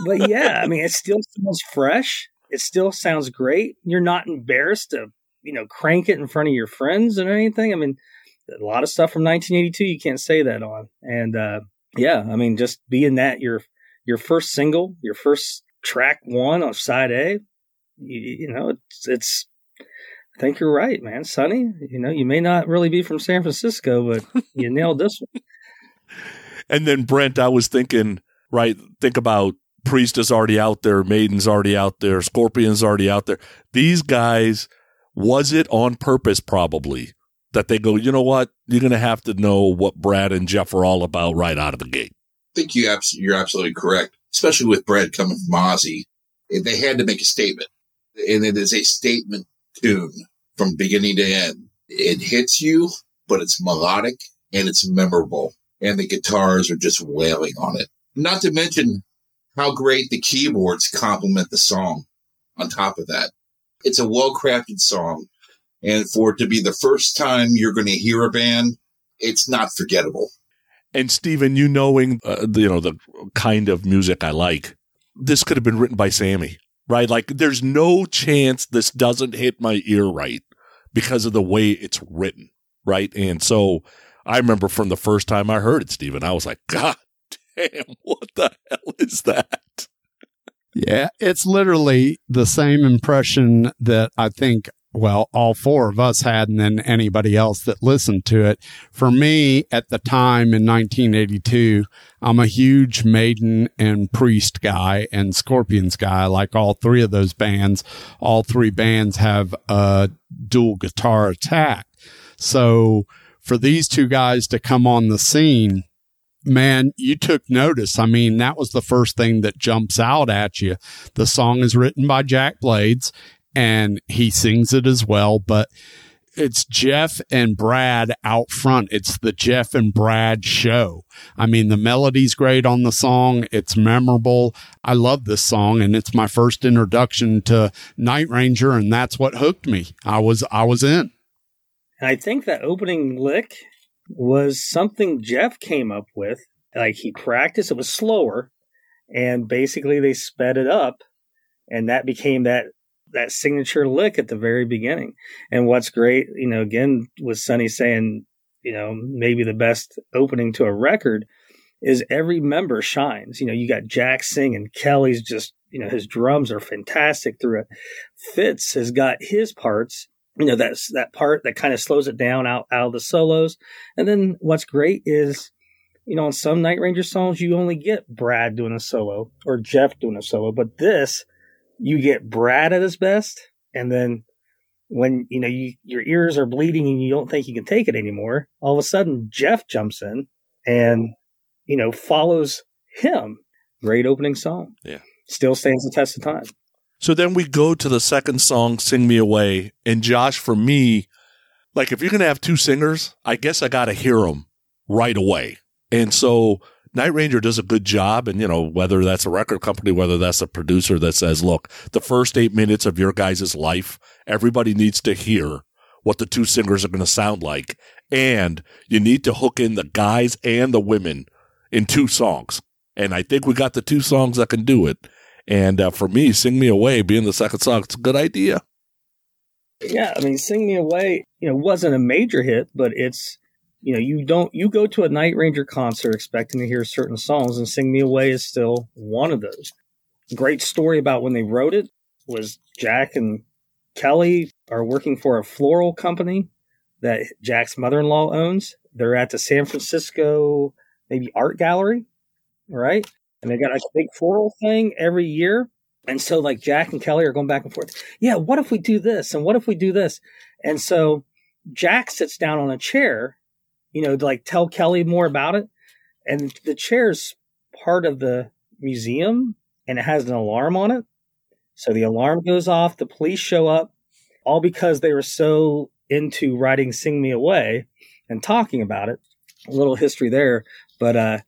but yeah, I mean, it still sounds fresh. It still sounds great. You're not embarrassed to you know crank it in front of your friends or anything. I mean, a lot of stuff from 1982 you can't say that on. And uh, yeah, I mean, just being that your your first single, your first track one on side A, you, you know, it's it's I think you're right, man. Sonny, you know, you may not really be from San Francisco, but you nailed this one. And then Brent, I was thinking, right, think about Priest is already out there, Maiden's already out there, Scorpion's already out there. These guys, was it on purpose probably that they go, you know what? You're going to have to know what Brad and Jeff are all about right out of the gate. I think you abs- you're absolutely correct, especially with Brad coming from Ozzy. They had to make a statement, and it is a statement tune from beginning to end. It hits you, but it's melodic and it's memorable, and the guitars are just wailing on it. Not to mention how great the keyboards complement the song. On top of that, it's a well crafted song, and for it to be the first time you're going to hear a band, it's not forgettable. And Steven, you knowing, uh, you know, the kind of music I like, this could have been written by Sammy, right? Like, there's no chance this doesn't hit my ear right because of the way it's written, right? And so I remember from the first time I heard it, Steven, I was like, God damn, what the hell is that? Yeah, it's literally the same impression that I think, well, all four of us had, and then anybody else that listened to it. For me, at the time in 1982, I'm a huge Maiden and Priest guy and Scorpions guy. Like all three of those bands, all three bands have a dual guitar attack. So for these two guys to come on the scene, man, you took notice. I mean, that was the first thing that jumps out at you. The song is written by Jack Blades and he sings it as well, but it's Jeff and Brad out front. It's the Jeff and Brad show. I mean, the melody's great on the song. It's memorable. I love this song and it's my first introduction to Night Ranger and that's what hooked me. I was, I was in. I think that opening lick was something Jeff came up with. Like he practiced, it was slower, and basically they sped it up, and that became that that signature lick at the very beginning. And what's great, you know, again, with Sonny saying, you know, maybe the best opening to a record is every member shines. You know, you got Jack singing, Kelly's just, you know, his drums are fantastic through it. Fitz has got his parts, you know, that's that part that kind of slows it down out, out of the solos. And then what's great is, you know, on some Night Ranger songs, you only get Brad doing a solo or Jeff doing a solo, but this, you get Brad at his best. And then when, you know, you, your ears are bleeding and you don't think you can take it anymore, all of a sudden Jeff jumps in and, you know, follows him. Great opening song. Yeah. Still stands the test of time. So then we go to the second song, Sing Me Away. And Josh, for me, like if you're going to have two singers, I guess I got to hear them right away. And so Night Ranger does a good job. And, you know, whether that's a record company, whether that's a producer that says, look, the first eight minutes of your guys' life, everybody needs to hear what the two singers are going to sound like. And you need to hook in the guys and the women in two songs. And I think we got the two songs that can do it. And uh, for me, Sing Me Away being the second song, it's a good idea. Yeah, I mean, "Sing Me Away," you know, wasn't a major hit, but it's, you know, you don't you go to a Night Ranger concert expecting to hear certain songs, and "Sing Me Away" is still one of those. Great story about when they wrote it was Jack and Kelly are working for a floral company that Jack's mother-in-law owns. They're at the San Francisco maybe art gallery, right? And they got a big floral thing every year. And so like Jack and Kelly are going back and forth. Yeah, what if we do this? And what if we do this? And so Jack sits down on a chair, you know, like tell Kelly more about it. And the chair's part of the museum and it has an alarm on it. So the alarm goes off, the police show up, all because they were so into writing Sing Me Away and talking about it. A little history there. But uh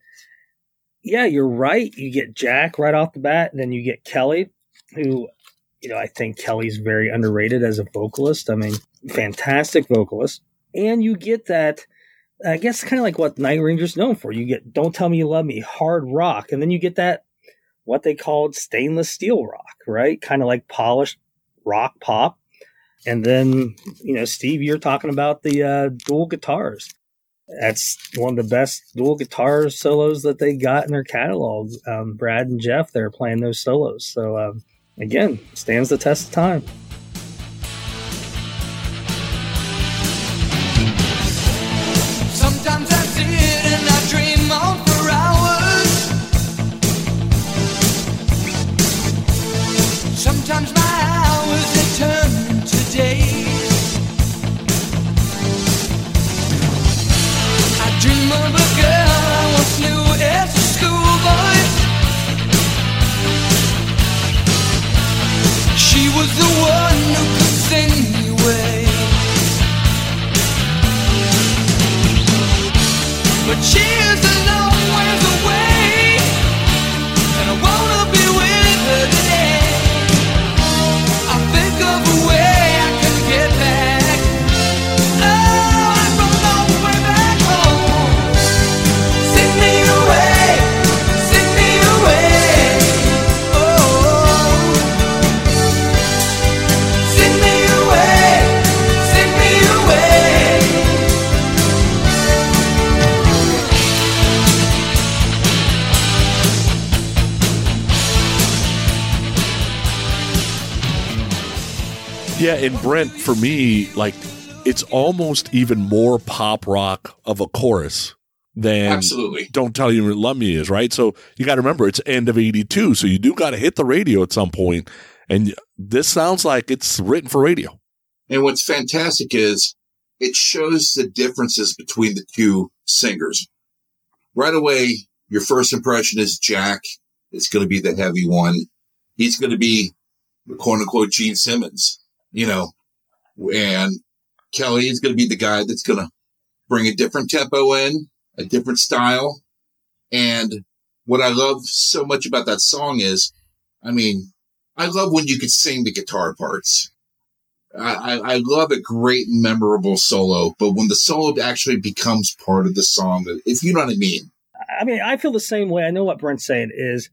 yeah, you're right. You get Jack right off the bat, and then you get Kelly, who, you know, I think Kelly's very underrated as a vocalist. I mean, fantastic vocalist. And you get that, I guess, kind of like what Night Ranger's known for. You get Don't Tell Me You Love Me, hard rock. And then you get that, what they called stainless steel rock, right? Kind of like polished rock pop. And then, you know, Steve, you're talking about the uh, dual guitars that's one of the best dual guitar solos that they got in their catalog. Um, Brad and Jeff, they're playing those solos. So, um, again, stands the test of time. And Brent, for me, like it's almost even more pop rock of a chorus than Absolutely. Don't Tell You Love Me is, right? So you got to remember it's end of 82. So you do got to hit the radio at some point, And this sounds like it's written for radio. And what's fantastic is it shows the differences between the two singers. Right away, your first impression is Jack is going to be the heavy one. He's going to be the quote unquote Gene Simmons, you know, and Kelly is going to be the guy that's going to bring a different tempo in, a different style. And what I love so much about that song is, I mean, I love when you could sing the guitar parts. I, I, I love a great memorable solo, but when the solo actually becomes part of the song, if you know what I mean. I mean, I feel the same way. I know what Brent's saying is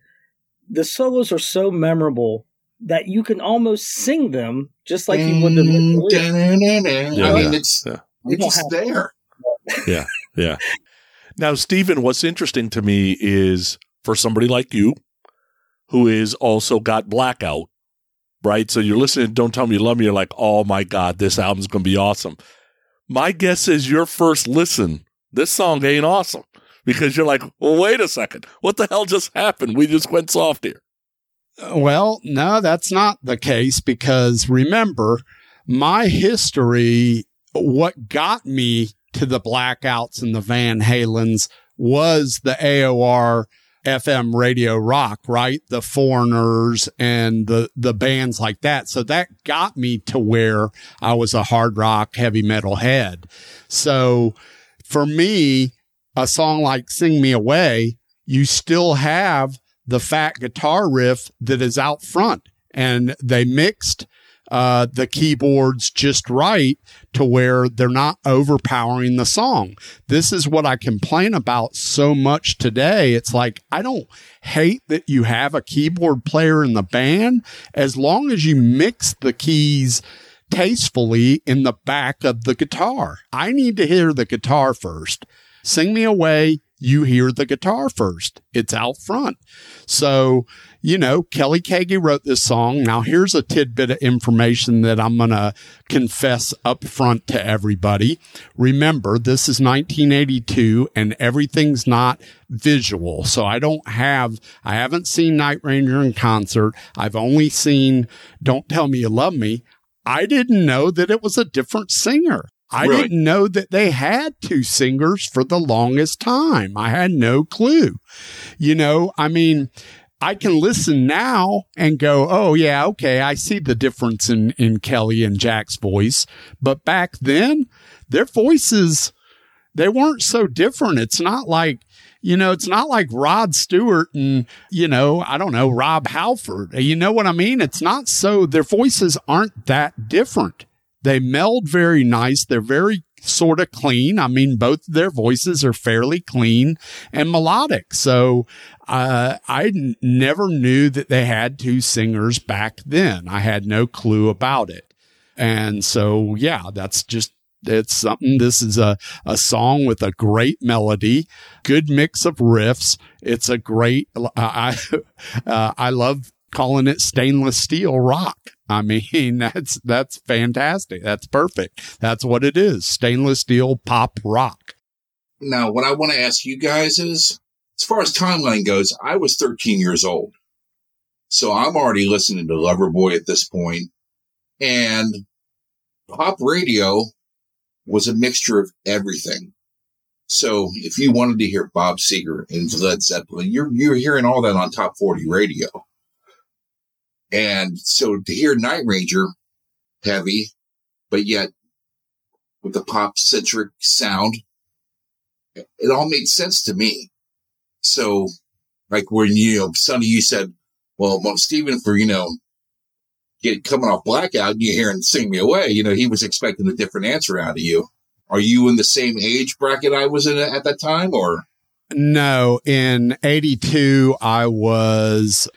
the solos are so memorable that you can almost sing them just like you would the lyrics. I mean, it's Yeah. it's just there. Yeah. Yeah. Now, Stephen, what's interesting to me is for somebody like you who is also got blackout, right? So you're listening Don't Tell Me You Love Me, you're like, oh my God, this album's going to be awesome. My guess is your first listen, this song ain't awesome because you're like, well, wait a second. What the hell just happened? We just went soft here. Well, no, that's not the case because remember, my history, what got me to the blackouts and the Van Halens was the AOR FM radio rock, right? The foreigners and the, the bands like that. So that got me to where I was a hard rock, heavy metal head. So for me, a song like Sing Me Away, you still have the fat guitar riff that is out front and they mixed uh, the keyboards just right to where they're not overpowering the song. This is what I complain about so much today. It's like, I don't hate that you have a keyboard player in the band as long as you mix the keys tastefully in the back of the guitar. I need to hear the guitar first. Sing me away. You hear the guitar first. It's out front. So, you know, Kelly Keagy wrote this song. Now, here's a tidbit of information that I'm going to confess up front to everybody. Remember, this is 1982 and everything's not visual. So I don't have, I haven't seen Night Ranger in concert. I've only seen Don't Tell Me You Love Me. I didn't know that it was a different singer. I Really? didn't know that they had two singers for the longest time. I had no clue. You know, I mean, I can listen now and go, oh yeah, okay, I see the difference in, in Kelly and Jack's voice. But back then, their voices, they weren't so different. It's not like, you know, it's not like Rod Stewart and, you know, I don't know, Rob Halford. You know what I mean? It's not so, their voices aren't that different. They meld very nice. They're very sort of clean. I mean, both their voices are fairly clean and melodic. So, uh, I n- never knew that they had two singers back then. I had no clue about it. And so, yeah, that's just, it's something. This is a, a song with a great melody, good mix of riffs. It's a great, I, uh, I love calling it stainless steel rock. I mean, that's, that's fantastic. That's perfect. That's what it is. Stainless steel pop rock. Now, what I want to ask you guys is, as far as timeline goes, I was 13 years old. So I'm already listening to Loverboy at this point, And pop radio was a mixture of everything. So if you wanted to hear Bob Seger and Led Zeppelin, you're, you're hearing all that on top 40 radio. And so to hear Night Ranger heavy, but yet with the pop centric sound it all made sense to me. So, like when you know, Sonny, you said, "Well, Stephen, for you know, get coming off blackout, and you hear him sing me away." You know, he was expecting a different answer out of you. Are you in the same age bracket I was in at that time, or? No, in 82, I was,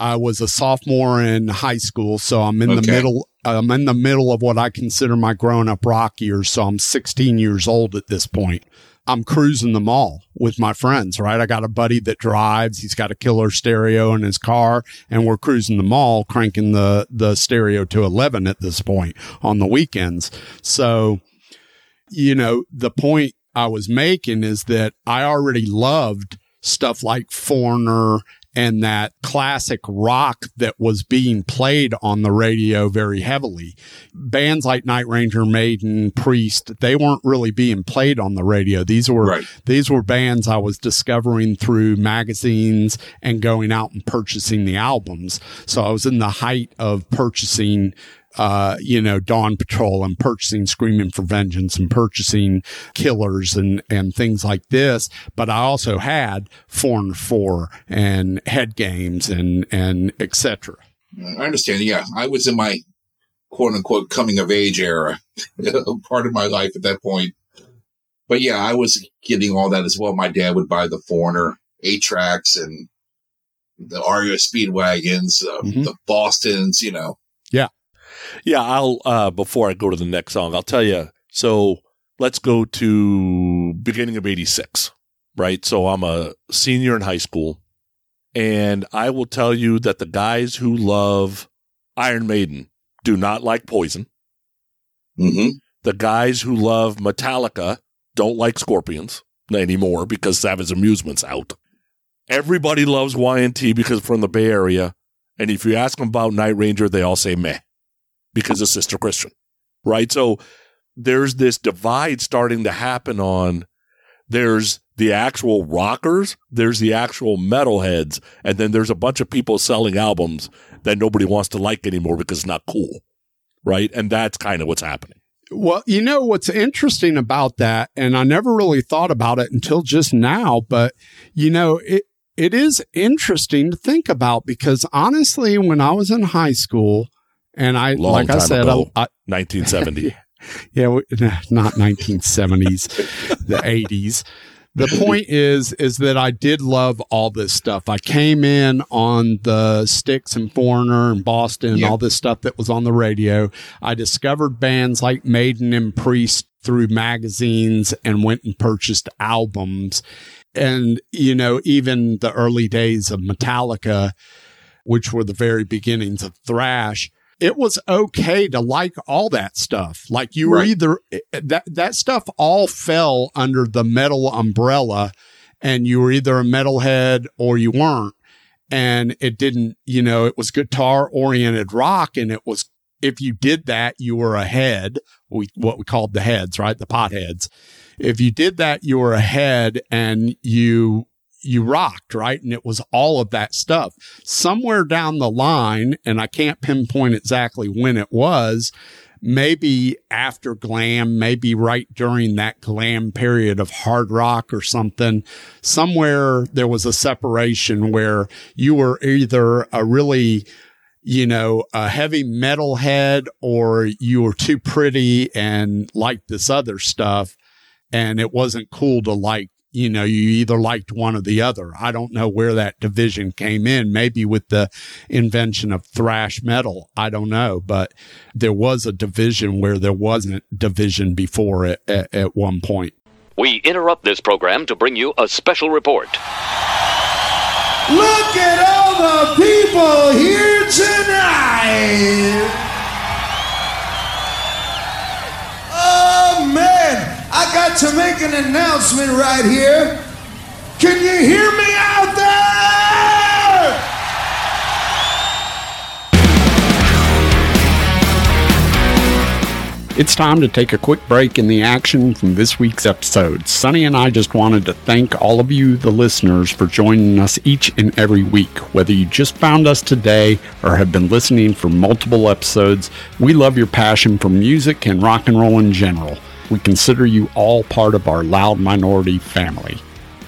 I was a sophomore in high school. So I'm in the middle, I'm in the middle of what I consider my grown up rock years. So I'm 16 years old at this point. I'm cruising the mall with my friends, right? I got a buddy that drives. He's got a killer stereo in his car and we're cruising the mall, cranking the, the stereo to 11 at this point on the weekends. So, you know, the point I was making is that I already loved stuff like Foreigner and that classic rock that was being played on the radio very heavily. Bands like Night Ranger, Maiden, Priest, they weren't really being played on the radio. These were Right. these were bands I was discovering through magazines and going out and purchasing the albums. So I was in the height of purchasing uh, you know, Dawn Patrol and purchasing Screaming for Vengeance and purchasing Killers and, and things like this. But I also had Foreigner 4 and Head Games and, and et cetera. I understand. Yeah, I was in my quote unquote coming of age era, part of my life at that point. But yeah, I was getting all that as well. My dad would buy the Foreigner eight tracks and the REO Speedwagons, uh, Mhm. the Boston's, you know. Yeah, I'll uh before I go to the next song, I'll tell you. So let's go to beginning of 86, right? So I'm a senior in high school and I will tell you that the guys who love Iron Maiden do not like Poison. hmm The guys who love Metallica don't like Scorpions anymore because Savage Amusement's out. Everybody loves Y&T because from the Bay Area. And if you ask them about Night Ranger, they all say meh because of Sister Christian, right? So there's this divide starting to happen on there's the actual rockers, there's the actual metalheads, and then there's a bunch of people selling albums that nobody wants to like anymore because it's not cool, right? And that's kind of what's happening. Well, you know what's interesting about that, and I never really thought about it until just now, but you know, it it is interesting to think about because honestly, when I was in high school, and I Long like I said, ago. I, I, 1970. yeah, not 1970s, the 80s. The point is, is that I did love all this stuff. I came in on the Styx and Foreigner and Boston and Yeah. all this stuff that was on the radio. I discovered bands like Maiden and Priest through magazines and went and purchased albums. And, you know, even the early days of Metallica, which were the very beginnings of thrash, it was okay to like all that stuff. Like you were Right. either that that stuff all fell under the metal umbrella and you were either a metalhead or you weren't. And it didn't, you know, it was guitar oriented rock and it was if you did that, you were ahead. We what we called the heads, right? The potheads. If you did that, you were ahead and you you rocked, right? And it was all of that stuff. Somewhere down the line, and I can't pinpoint exactly when it was, maybe after glam, maybe right during that glam period of hard rock or something, somewhere there was a separation where you were either a really you know, a heavy metal head or you were too pretty and liked this other stuff. And it wasn't cool to like, you know, you either liked one or the other. I don't know where that division came in, maybe with the invention of thrash metal. I don't know, but there was a division where there wasn't division before it at, at one point. We interrupt this program to bring you a special report. Look at all the people here tonight. I got to make an announcement right here. Can you hear me out there? It's time to take a quick break in the action from this week's episode. Sonny and I just wanted to thank all of you, the listeners, for joining us each and every week. Whether you just found us today or have been listening for multiple episodes, we love your passion for music and rock and roll in general. We consider you all part of our Loud Minority family.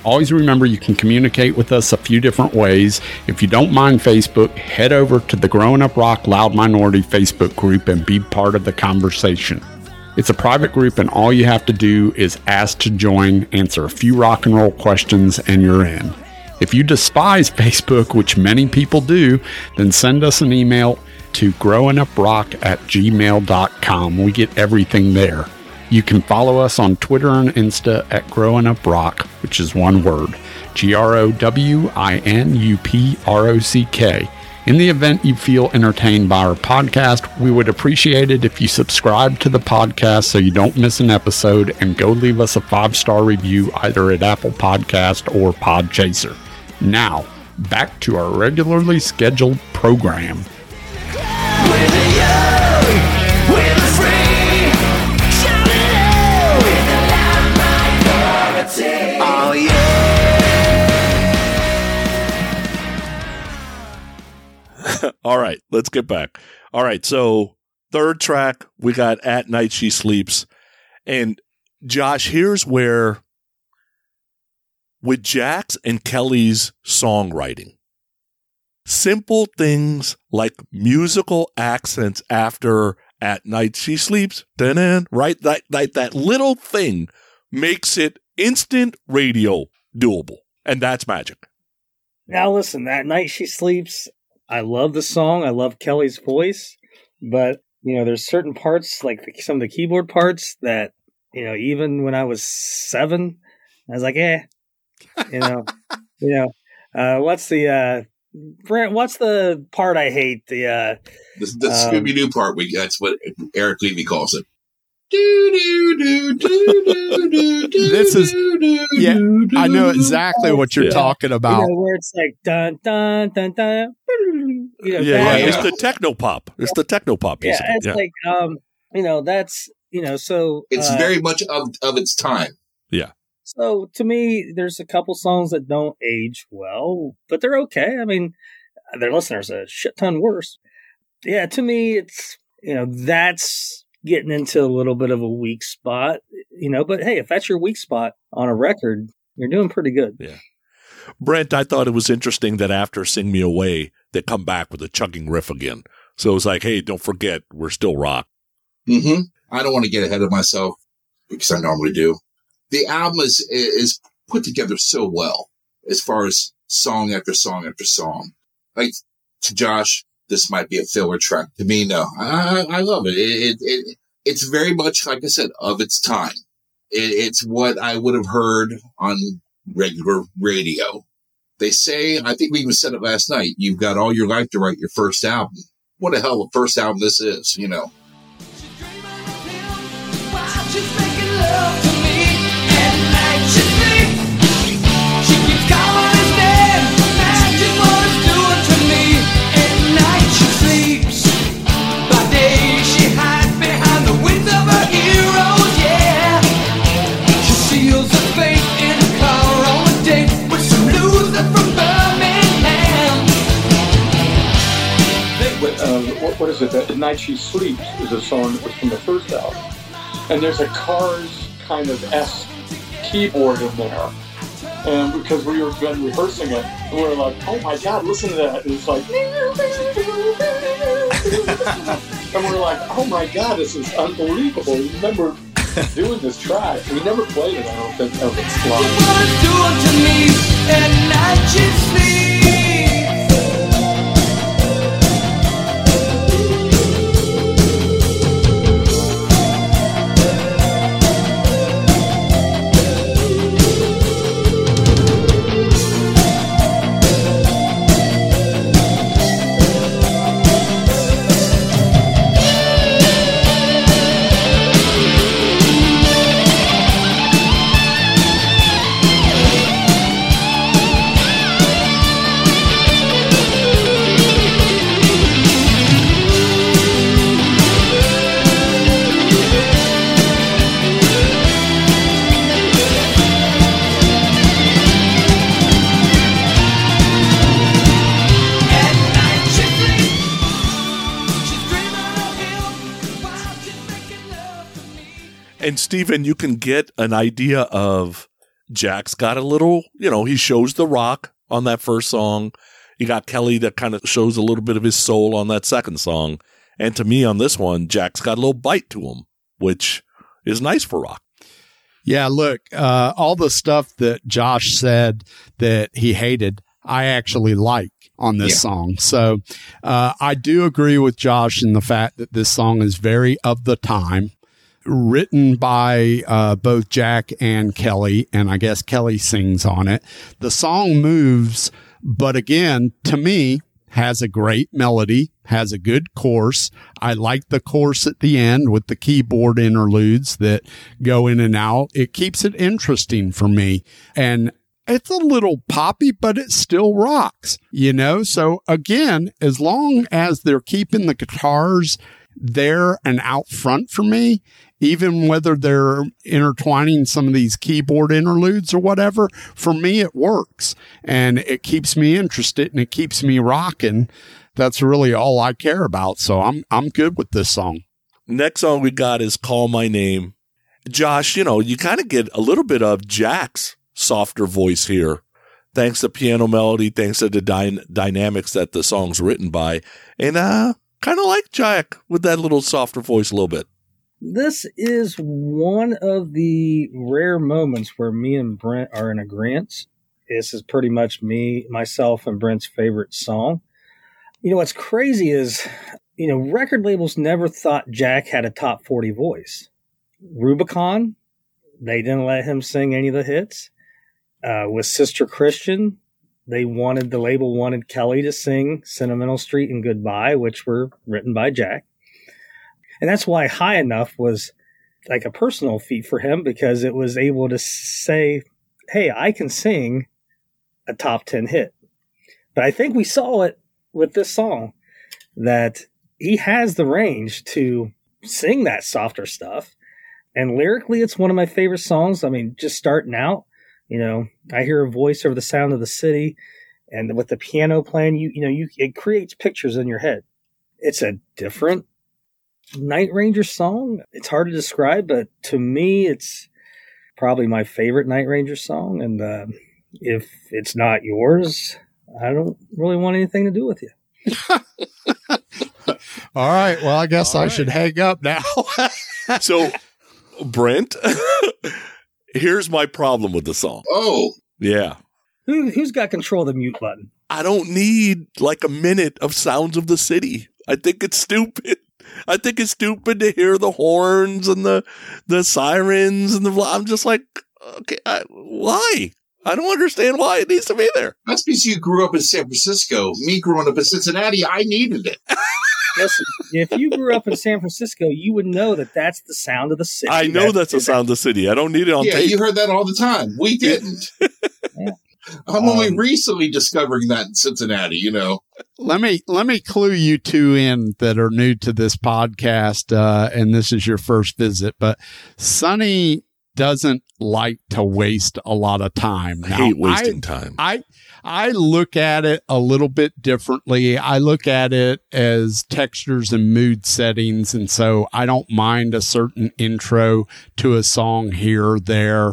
Always remember you can communicate with us a few different ways. If you don't mind Facebook, head over to the Growing Up Rock Loud Minority Facebook group and be part of the conversation. It's a private group, and all you have to do is ask to join, answer a few rock and roll questions, and you're in. If you despise Facebook, which many people do, then send us an email to growinguprock at gmail.com. We get everything there. You can follow us on Twitter and Insta at Growing Up Rock, which is one word G R O W I N U P R O C K. In the event you feel entertained by our podcast, we would appreciate it if you subscribe to the podcast so you don't miss an episode and go leave us a five star review either at Apple Podcast or Podchaser. Now, back to our regularly scheduled program. All right, let's get back. All right, so third track, we got At Night She Sleeps. And Josh, here's where with Jack's and Kelly's songwriting, simple things like musical accents after At Night She Sleeps, right? That, that, that little thing makes it instant radio doable. And that's magic. Now listen, that night she sleeps. I love the song. I love Kelly's voice, but you know, there's certain parts like the, some of the keyboard parts that you know, even when I was seven, I was like, eh, you know, you know, uh, what's the uh, Brent? What's the part I hate? The uh, The, the Um, Scooby Doo part, we, that's what Eric Levy calls it. This is- yeah, I know exactly what you're Yeah. talking you about. know, where it's like dun dun dun dun. You know, Yeah, yeah. it's the techno pop. It's the techno pop yeah, it's yeah. like um, you know, that's you know, so It's uh, very much of, of its time. Yeah. So to me, there's a couple songs that don't age well, but they're okay. I mean, their listeners a shit ton worse. Yeah, to me, it's you know that's getting into a little bit of a weak spot, you know. But hey, if that's your weak spot on a record, you're doing pretty good. Yeah. Brent, I thought it was interesting that after Sing Me Away, they come back with a chugging riff again. So it was like, hey, don't forget, we're still rock. Mm-hmm. I don't want to get ahead of myself because I normally do. The album is is put together so well as far as song after song after song. Like to Josh, this might be a filler track. To me, no, I, I love it. It, it, it. It's very much, like I said, of its time. It, it's what I would have heard on regular radio. They say, I think we even said it last night, you've got all your life to write your first album. What a hell of a first album this is, you know. What, is it? That Night She Sleeps is a song that was from the first album. And there's a Cars kind of S keyboard in there. And because we were been rehearsing it, and we were like, oh my god, listen to that. And it's like, and we're like, oh my god, this is unbelievable. We remember doing this track. We never played it, I don't think, its live. And Steven, you can get an idea of Jack's got a little, you know, he shows the rock on that first song. You got Kelly that kind of shows a little bit of his soul on that second song. And to me on this one, Jack's got a little bite to him, which is nice for rock. Yeah, look, uh, all the stuff that Josh said that he hated, I actually like on this Yeah. song. So uh, I do agree with Josh in the fact that this song is very of the time. Written by uh, both Jack and Kelly, and I guess Kelly sings on it. The song moves, but again, to me, has a great melody, has a good course. I like the course at the end with the keyboard interludes that go in and out. It keeps it interesting for me. And it's a little poppy, but it still rocks, you know? So again, as long as they're keeping the guitars there and out front for me, even whether they're intertwining some of these keyboard interludes or whatever, for me, it works and it keeps me interested and it keeps me rocking. That's really all I care about. So I'm, I'm good with this song. Next song we got is Call My Name. Josh, you know, you kind of get a little bit of Jack's softer voice here. Thanks to piano melody, thanks to the dy- dynamics that the song's written by. And uh kind of like Jack with that little softer voice a little bit. This is one of the rare moments where me and Brent are in agreement. This is pretty much me, myself, and Brent's favorite song. You know what's crazy is, you know, record labels never thought Jack had a top 40 voice. Rubicon, they didn't let him sing any of the hits. Uh, with Sister Christian, they wanted, the label wanted Kelly to sing Sentimental Street and Goodbye, which were written by Jack. And that's why High Enough was like a personal feat for him because it was able to say, Hey, I can sing a top 10 hit. But I think we saw it with this song that he has the range to sing that softer stuff. And lyrically, it's one of my favorite songs. I mean, just starting out, you know, I hear a voice over the sound of the city and with the piano playing, you, you know, you, it creates pictures in your head. It's a different Night Ranger song. It's hard to describe, but to me, it's probably my favorite Night Ranger song. And uh, if it's not yours, I don't really want anything to do with you. All right. Well, I guess I should hang up now. So, Brent, here's my problem with the song. Oh, Yeah. Who, who's got control of the mute button? I don't need like a minute of sounds of the city. I think it's stupid. I think it's stupid to hear the horns and the the sirens and the. I'm just like, okay, I, why? I don't understand why it needs to be there. that's because you grew up in San Francisco. Me growing up in Cincinnati, I needed it. Listen, if you grew up in San Francisco, you would know that that's the sound of the city. I know that's the sound of the city. I don't need it on yeah, tape. you heard that all the time. We didn't. I'm only Um, recently discovering that in Cincinnati, you know. let me let me clue you two in that are new to this podcast uh, and this is your first visit but sonny doesn't like to waste a lot of time I hate wasting time. I I look at it a little bit differently. I look at it as textures and mood settings. And so I don't mind a certain intro to a song here or there.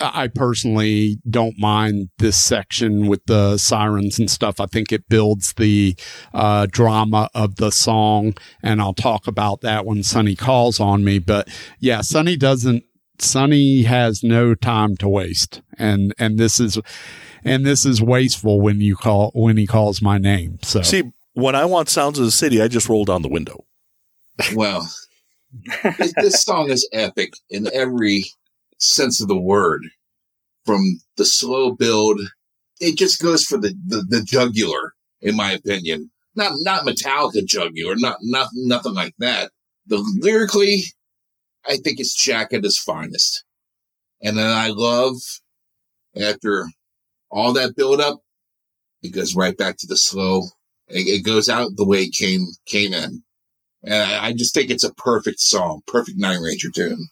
I personally don't mind this section with the sirens and stuff. I think it builds the uh, drama of the song. And I'll talk about that when Sonny calls on me. But yeah, Sonny doesn't Sonny has no time to waste. And, and this is, and this is wasteful when you call, when he calls my name. So See, when I want sounds of the city, I just roll down the window. Well, this, this song is epic in every sense of the word. From the slow build, it just goes for the, the, the jugular, in my opinion. Not not Metallica jugular, not not nothing like that. The lyrically, I think it's Jack at his finest. And then I love after all that build up, it goes right back to the slow. It, it goes out the way it came came in. And I I just think it's a perfect song, perfect Night Ranger tune.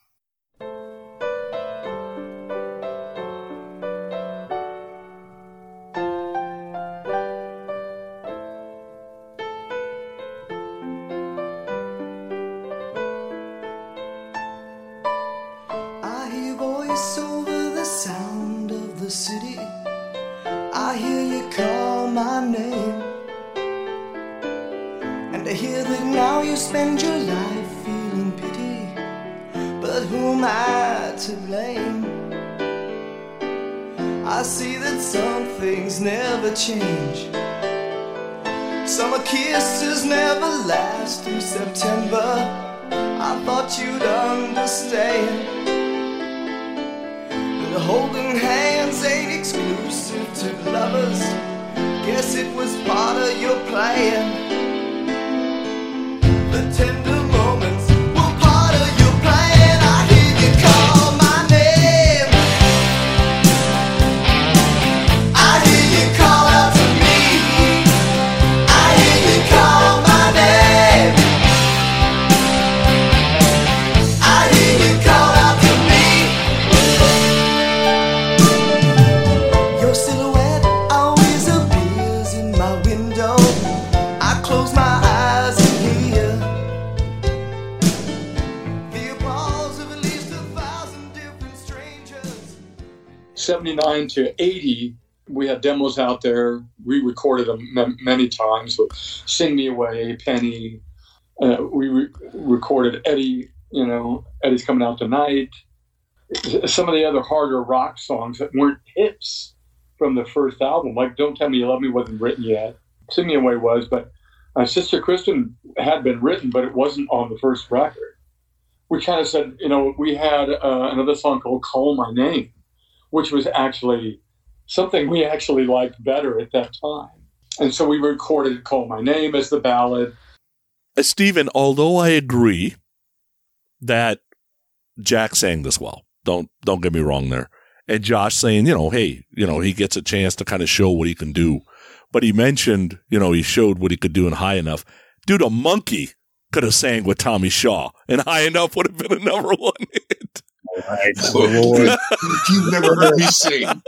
Out there. We recorded them m- many times. With Sing Me Away, Penny. Uh, we re- recorded Eddie, you know, Eddie's Coming Out Tonight. Some of the other harder rock songs that weren't hits from the first album, like Don't Tell Me You Love Me wasn't written yet. Sing Me Away was, but uh, Sister Christian had been written, but it wasn't on the first record. We kind of said, you know, we had uh, another song called Call My Name which was actually something we actually liked better at that time. And so we recorded Call My Name as the ballad. Uh, Stephen, although I agree that Jack sang this well, don't don't get me wrong there, and Josh saying, you know, hey, you know, he gets a chance to kind of show what he can do, but he mentioned, you know, he showed what he could do in High Enough. Dude, a monkey could have sang with Tommy Shaw, and High Enough would have been a number one hit. You've never heard me sing.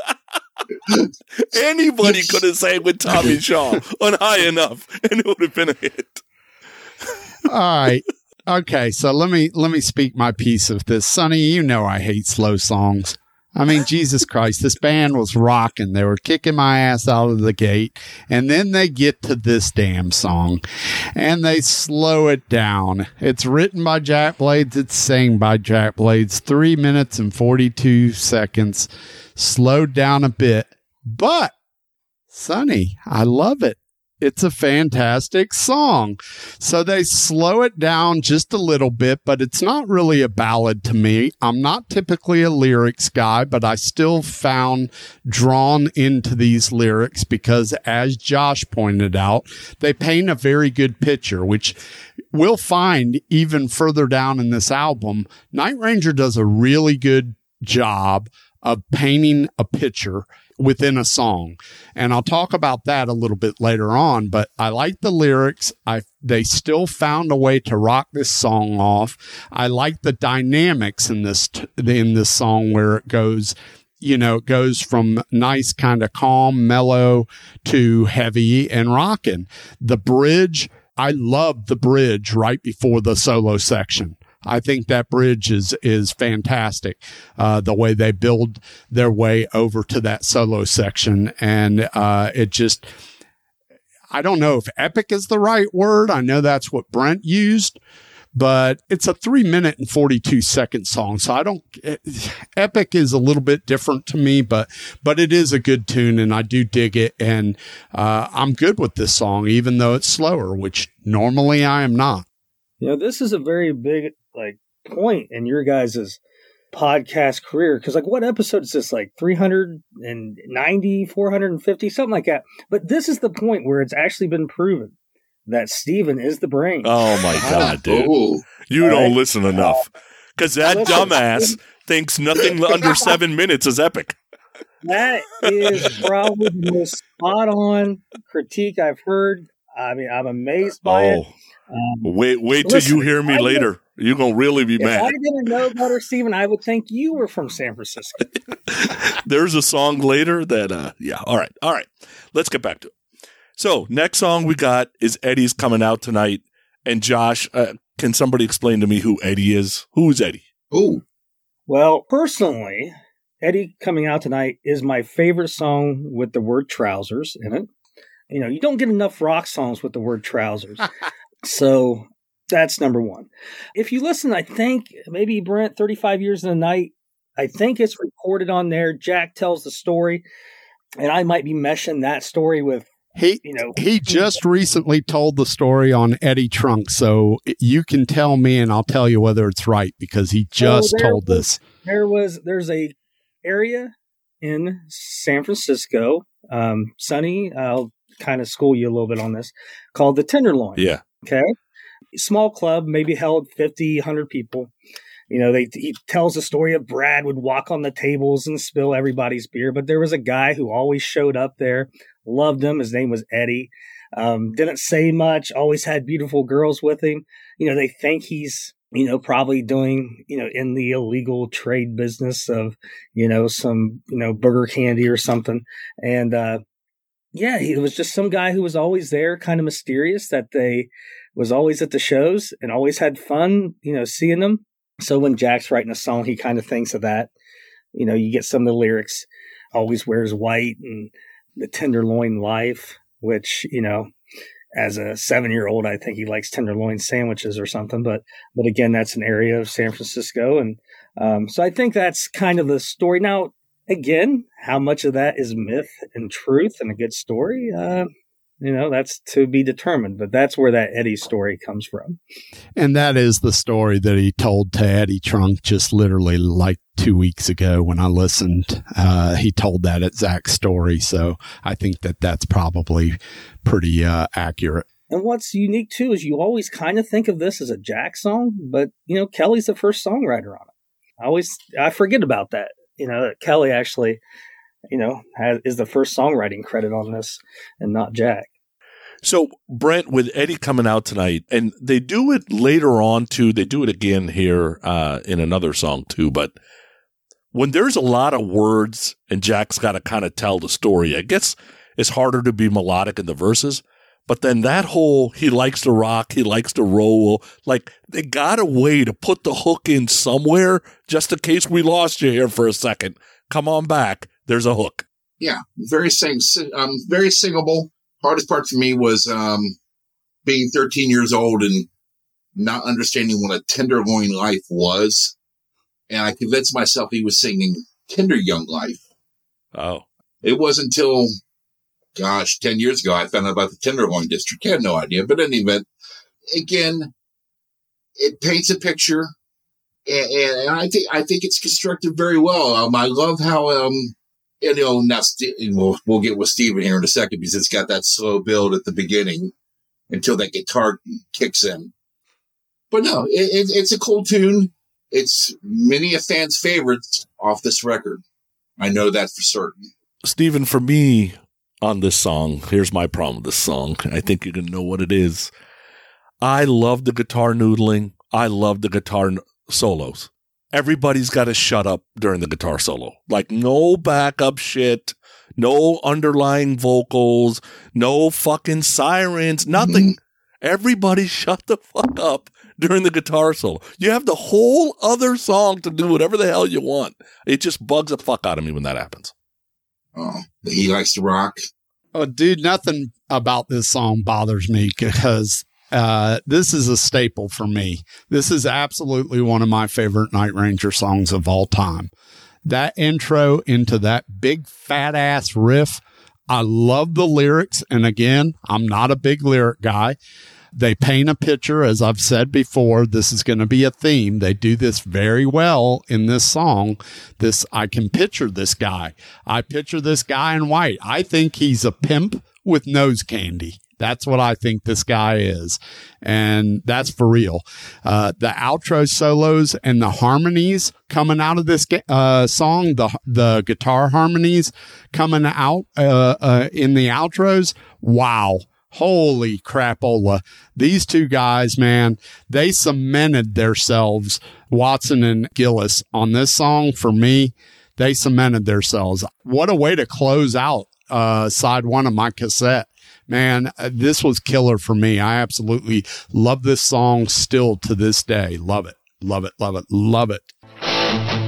Anybody could have sang with Tommy Shaw on High Enough, and it would have been a hit. All right. Okay, so let me let me speak my piece of this. Sonny, you know I hate slow songs. I mean, Jesus Christ, this band was rocking. They were kicking my ass out of the gate. And then they get to this damn song and they slow it down. It's written by Jack Blades. It's sang by Jack Blades. Three minutes and 42 seconds. Slowed down a bit. But, Sonny, I love it. It's a fantastic song. So they slow it down just a little bit, but it's not really a ballad to me. I'm not typically a lyrics guy, but I still found drawn into these lyrics because as Josh pointed out, they paint a very good picture, which we'll find even further down in this album. Night Ranger does a really good job of painting a picture within a song. And I'll talk about that a little bit later on, but I like the lyrics. I they still found a way to rock this song off. I like the dynamics in this in this song where it goes you know, it goes from nice kind of calm, mellow to heavy and rocking. The bridge, I love the bridge right before the solo section. I think that bridge is is fantastic. Uh, the way they build their way over to that solo section, and uh, it just. I don't know if epic is the right word. I know that's what Brent used, but it's a three minute and 42 second song. So I don't, epic is a little bit different to me, but, but it is a good tune and I do dig it. And, uh, I'm good with this song, even though it's slower, which normally I am not. Know, this is a very big like point in your guys' podcast career because like what episode is this like 390 450 something like that but this is the point where it's actually been proven that Steven is the brain Oh my god, dude! Oh, You All don't right. listen enough because that Listen. dumbass thinks nothing under seven minutes is epic. that is probably the most spot on critique I've heard I mean I'm amazed by it Oh, um, wait, wait till Listen, you hear me I know- later. You're gonna really be mad. if I didn't know better Steven I would think you were from San Francisco There's a song later that, uh, yeah. All right, all right. Let's get back to it. So next song we got is Eddie's coming out tonight. And Josh, uh, can somebody explain to me who Eddie is? Who is Eddie? oh, Well, personally, Eddie coming out tonight is my favorite song with the word trousers in it. You know, you don't get enough rock songs with the word trousers. so that's number one. If you listen, I think maybe Brent, 35 Years in a Night, I think it's recorded on there. Jack tells the story, and I might be meshing that story with, He you know, he just recently told the story on Eddie Trunk, so you can tell me and I'll tell you whether it's right because he just there told was- this. there was there's a area in San Francisco. Um, Sonny, I'll kind of school you a little bit on this, called the Tenderloin. Yeah. Okay. Small club, maybe held 50, 100 people. You know, they he tells the story of Brad would walk on the tables and spill everybody's beer, but there was a guy who always showed up there, loved him. His name was Eddie. Um, didn't say much, always had beautiful girls with him. You know, they think he's, you know, probably doing, you know, in the illegal trade business of, you know, some, you know, burger candy or something. And, uh, yeah, he was just some guy who was always there, kind of mysterious that they was always at the shows and always had fun, you know, seeing them. So when Jack's writing a song, he kind of thinks of that. You know, you get some of the lyrics, always wears white and the tenderloin life, which, you know, as a seven year old, I think he likes tenderloin sandwiches or something. But, but again, that's an area of San Francisco. And, um, so I think that's kind of the story. Now, again, how much of that is myth and truth and a good story? Uh, you know, that's to be determined, but that's where that Eddie story comes from. And that is the story that he told to Eddie Trunk just literally like two weeks ago when I listened. Uh, he told that exact story. So I think that that's probably pretty uh, accurate. And what's unique too is you always kind of think of this as a Jack song, but you know, Kelly's the first songwriter on it. I always, I forget about that. You know, that Kelly actually, you know, has, is the first songwriting credit on this and not Jack. So Brent, with Eddie coming out tonight, and they do it later on too. They do it again here uh, in another song too. But when there's a lot of words and Jack's got to kind of tell the story, I guess it's harder to be melodic in the verses. But then that whole he likes to rock, he likes to roll, like they got a way to put the hook in somewhere just in case we lost you here for a second. Come on back. There's a hook. Yeah, very sing, um, very singable. Hardest part for me was um, being 13 years old and not understanding what a tenderloin life was, and I convinced myself he was singing Tender Young Life. Oh, It wasn't until, gosh, 10 years ago I found out about the Tenderloin District. I had no idea, but in any event, again, it paints a picture, and, and I think I think it's constructed very well. Um, I love how um, you know now St- we'll we'll get with Steven here in a second because it's got that slow build at the beginning until that guitar kicks in. But no, it, it, it's a cool tune. It's many a fan's favorite off this record. I know that for certain. Stephen, for me on this song, here's my problem with this song. I think you can know what it is. I love the guitar noodling. I love the guitar solos. Everybody's got to shut up during the guitar solo. Like no backup shit, no underlying vocals, no fucking sirens, nothing. Mm-hmm. Everybody shut the fuck up during the guitar solo. You have the whole other song to do whatever the hell you want. It just bugs the fuck out of me when that happens. Oh, he likes to rock. Oh, dude, nothing about this song bothers me because uh, this is a staple for me. This is absolutely one of my favorite Night Ranger songs of all time. That intro into that big fat ass riff. I love the lyrics. And again, I'm not a big lyric guy. They paint a picture, as I've said before. This is going to be a theme. They do this very well in this song. This, I can picture this guy. I picture this guy in white. I think he's a pimp with nose candy. That's what I think this guy is. And that's for real. Uh, the outro solos and the harmonies coming out of this uh, song, the, the guitar harmonies coming out uh, uh, in the outros. Wow. Holy crapola. These two guys, man, they cemented themselves, Watson and Gillis, on this song for me. They cemented themselves. What a way to close out uh, side one of my cassette. Man, uh, this was killer for me. I absolutely love this song still to this day. Love it. Love it. Love it. Love it.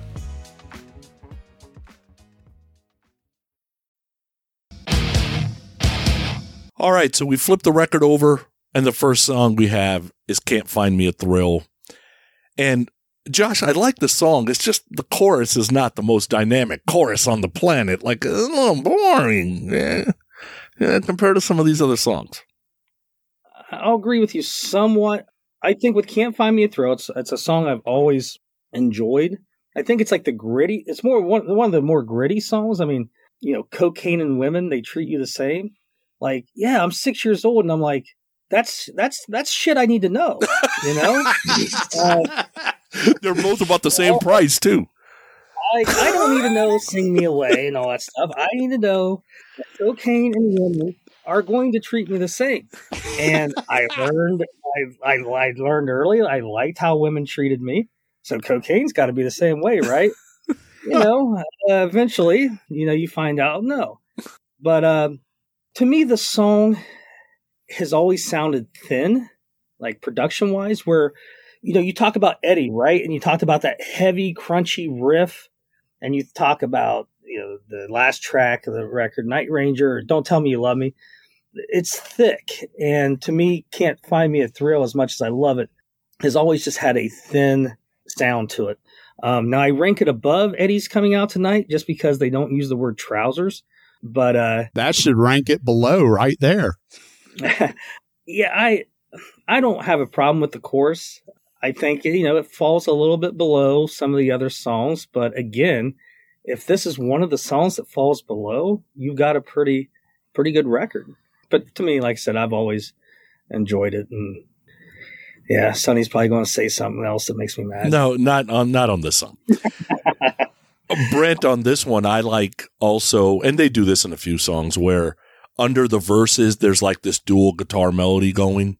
All right, so we flip the record over, and the first song we have is Can't Find Me a Thrill. And Josh, I like the song. It's just the chorus is not the most dynamic chorus on the planet. Like, a little boring yeah. Yeah, compared to some of these other songs. I'll agree with you somewhat. I think with "Can't Find Me a Thrill," it's it's a song I've always enjoyed. I think it's like the gritty. It's more one one of the more gritty songs. I mean, you know, cocaine and women they treat you the same. Like, yeah, I'm six years old, and I'm like, that's that's that's shit I need to know. You know, uh, They're both about the same price, too. I, I don't need to know "Sing Me Away" and all that stuff. I need to know that cocaine and women are going to treat me the same. And I learned, I, I, I learned early. I liked how women treated me. So cocaine's got to be the same way, right? you know, uh, eventually, you know, you find out no. But um, to me, the song has always sounded thin, like production wise, where, you know, you talk about Eddie, right? And you talked about that heavy, crunchy riff, and you talk about, you know, the last track of the record, Night Ranger, Don't Tell Me You Love Me. It's thick. And to me, Can't Find Me a Thrill, as much as I love it, has always just had a thin sound to it. Um, now, I rank it above Eddie's coming out tonight just because they don't use the word trousers. But uh, That should rank it below right there. yeah, I I don't have a problem with the course. I think you know it falls a little bit below some of the other songs, but again, if this is one of the songs that falls below, you've got a pretty pretty good record. But to me, like I said, I've always enjoyed it, and yeah, Sonny's probably going to say something else that makes me mad. No, not on not on this song. Brent on this one, I like also, and they do this in a few songs where under the verses there's like this dual guitar melody going,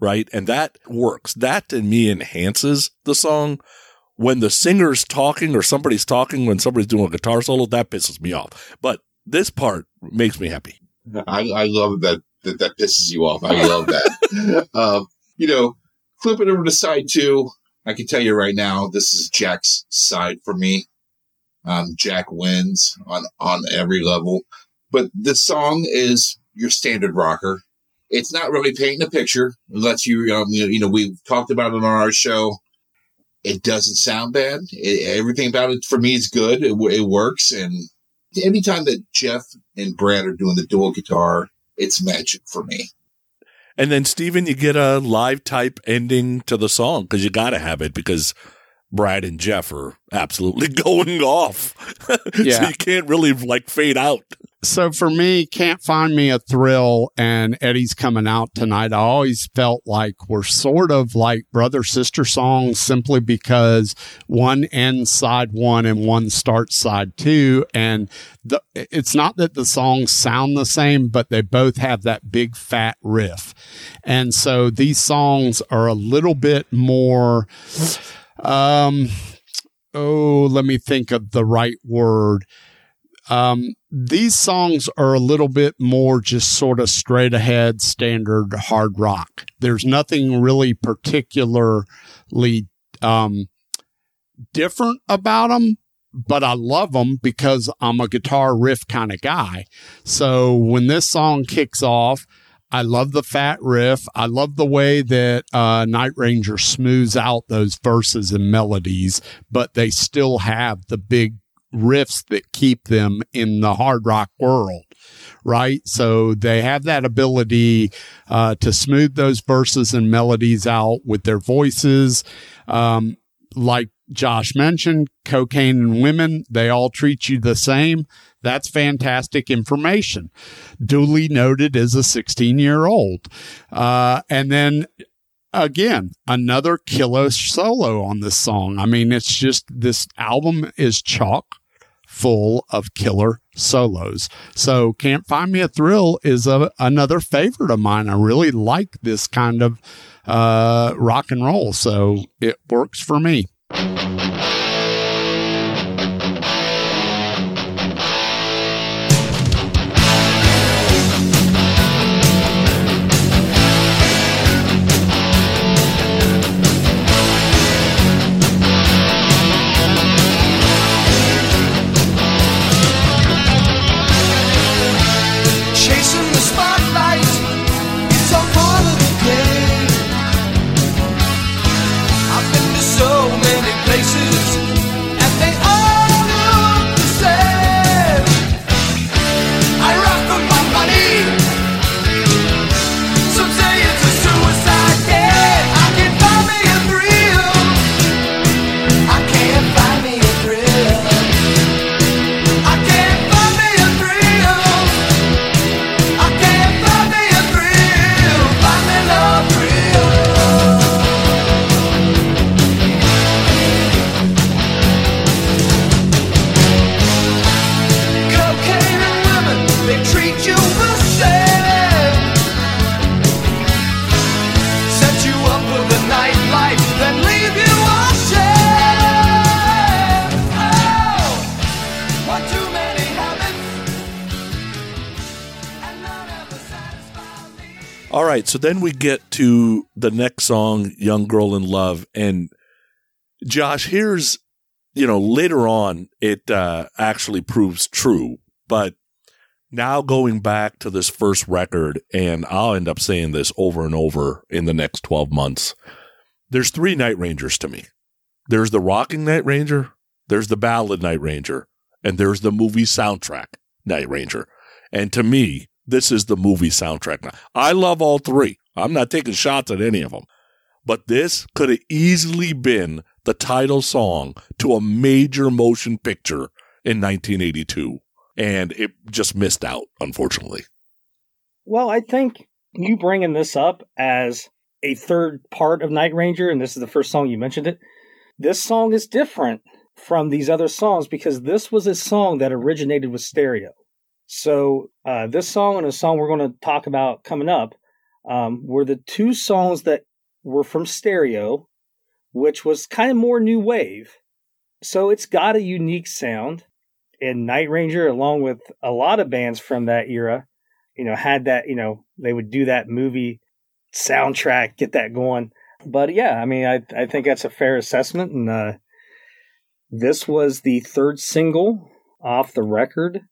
right? And that works. That to me enhances the song. When the singer's talking or somebody's talking when somebody's doing a guitar solo, that pisses me off. But this part makes me happy. I, I love that, that that pisses you off. I love that. um, you know, flipping over to side two, I can tell you right now, this is Jack's side for me. Um, Jack wins on, on every level, but this song is your standard rocker. It's not really painting a picture. It lets you, um, you know, you know, we've talked about it on our show. It doesn't sound bad. It, everything about it for me is good. It, it works and anytime that Jeff and Brad are doing the dual guitar, it's magic for me. And then, Steven, you get a live type ending to the song because you got to have it because Brad and Jeff are absolutely going off. Yeah. so you can't really like fade out. So for me, can't find me a thrill and Eddie's coming out tonight. I always felt like we're sort of like brother sister songs simply because one ends side one and one starts side two. And the, it's not that the songs sound the same, but they both have that big fat riff. And so these songs are a little bit more, um, oh, let me think of the right word um, these songs are a little bit more just sort of straight ahead standard hard rock. There's nothing really particularly um, different about them, but I love them because I'm a guitar riff kind of guy. So when this song kicks off, I love the fat riff. I love the way that uh, Night Ranger smooths out those verses and melodies, but they still have the big riffs that keep them in the hard rock world. Right. So they have that ability uh, to smooth those verses and melodies out with their voices. Um, like Josh mentioned, cocaine and women, they all treat you the same. That's fantastic information. Duly noted as a 16 year old. Uh, and then again, another killer solo on this song. I mean, it's just this album is chalk full of killer solos. So Can't Find Me a Thrill is a, another favorite of mine. I really like this kind of uh, rock and roll. So it works for me. Chasing So then we get to the next song, Young Girl in Love. And Josh, here's, you know, later on, it uh, actually proves true. But now going back to this first record, and I'll end up saying this over and over in the next 12 months. There's three Night Rangers to me. There's the rocking Night Ranger, there's the ballad Night Ranger, and there's the movie soundtrack Night Ranger. And to me, this is the movie soundtrack. Now, I love all three. I'm not taking shots at any of them. But this could have easily been the title song to a major motion picture in 1982. And it just missed out, unfortunately. Well, I think you bringing this up as a third part of Night Ranger, and this is the first song you mentioned it. This song is different from these other songs because this was a song that originated with stereo. So uh, this song and a song we're going to talk about coming up um, were the two songs that were from stereo, which was kind of more new wave. So it's got a unique sound. And Night Ranger, along with a lot of bands from that era, you know, had that, you know, they would do that movie soundtrack, get that going. But yeah, I mean, I, I think that's a fair assessment. And uh, this was the third single off the record.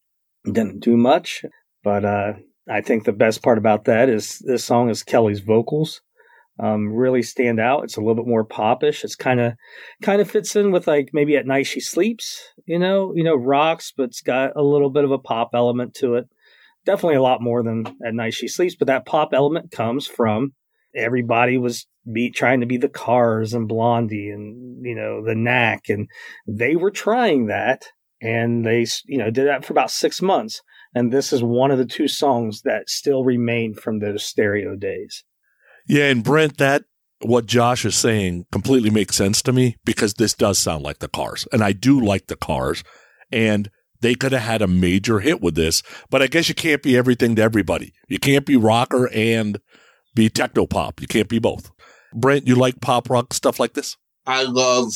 Didn't do much, but uh, I think the best part about that is this song is Kelly's vocals. um, really stand out. It's a little bit more popish. It's kind of kind of fits in with like maybe at night she sleeps. You know, you know, rocks, but it's got a little bit of a pop element to it. Definitely a lot more than at night she sleeps, but that pop element comes from everybody was be trying to be the Cars and Blondie and you know the Knack, and they were trying that, and they you know did that for about six months. And this is one of the two songs that still remain from those stereo days. Yeah, and Brent, that what Josh is saying completely makes sense to me because this does sound like the Cars, and I do like the Cars, and they could have had a major hit with this. But I guess you can't be everything to everybody. You can't be rocker and be techno pop. You can't be both. Brent, you like pop rock stuff like this? I love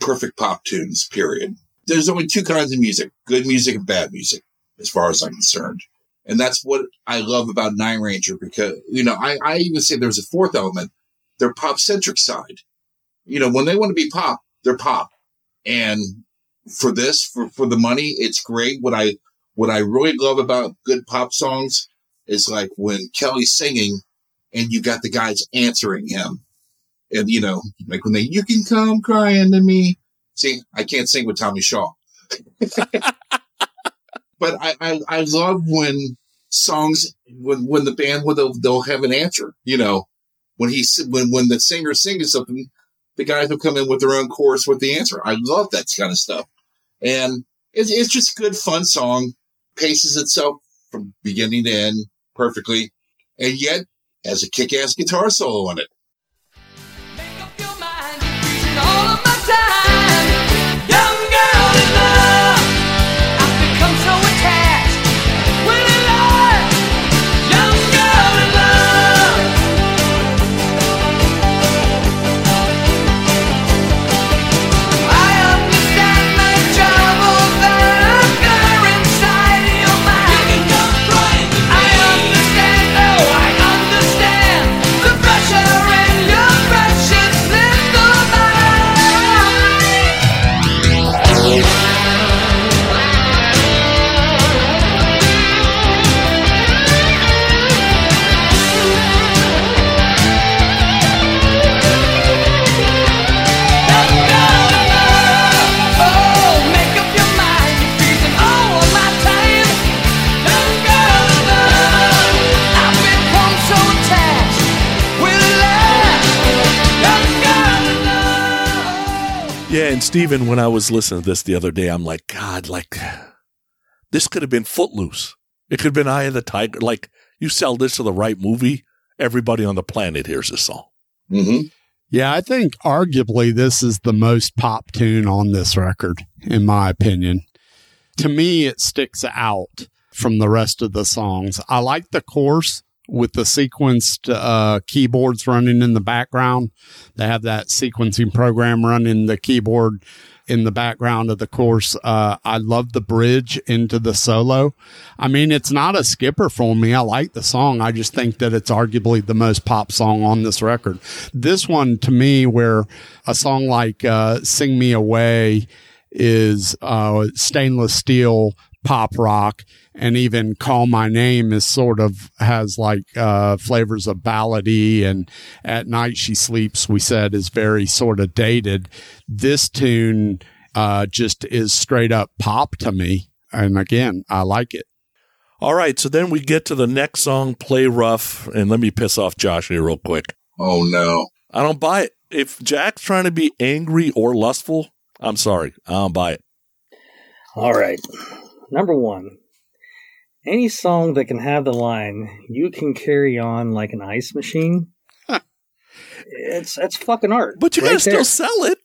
perfect pop tunes, period. There's only two kinds of music good music and bad music, as far as I'm concerned. And that's what I love about Night Ranger because, you know, I, I even say there's a fourth element, their pop centric side. You know, when they want to be pop, they're pop. And for this, for, for the money, it's great. What I, what I really love about good pop songs is like when Kelly's singing and you got the guys answering him. And, you know, like when they, you can come crying to me. See, I can't sing with Tommy Shaw. but I, I, I love when songs, when, when the band, will they'll, they'll have an answer, you know, when he's, when, when the singer sings something, the guys will come in with their own chorus with the answer. I love that kind of stuff. And it's, it's just a good, fun song, paces itself from beginning to end perfectly. And yet has a kick ass guitar solo on it. Love. Yeah, and Steven, when I was listening to this the other day, I'm like, God, like this could have been Footloose. It could have been Eye of the Tiger. Like you sell this to the right movie, everybody on the planet hears this song. Mm-hmm. Yeah, I think arguably this is the most pop tune on this record, in my opinion. To me, it sticks out from the rest of the songs. I like the chorus with the sequenced uh, keyboards running in the background. They have that sequencing program running the keyboard in the background of the course. Uh, I love the bridge into the solo. I mean, it's not a skipper for me. I like the song. I just think that it's arguably the most pop song on this record. This one to me, where a song like, uh, Sing Me Away is, uh, stainless steel pop rock and even call my name is sort of has like uh flavors of ballady and at night she sleeps we said is very sort of dated this tune uh just is straight up pop to me and again i like it All right, so then we get to the next song, Play Rough, and let me piss off Josh here real quick. Oh no. I don't buy it. If Jack's trying to be angry or lustful, I'm sorry. I don't buy it. All right. Number one, any song that can have the line "You can carry on like an ice machine." it's it's fucking art. But you right gotta still sell it.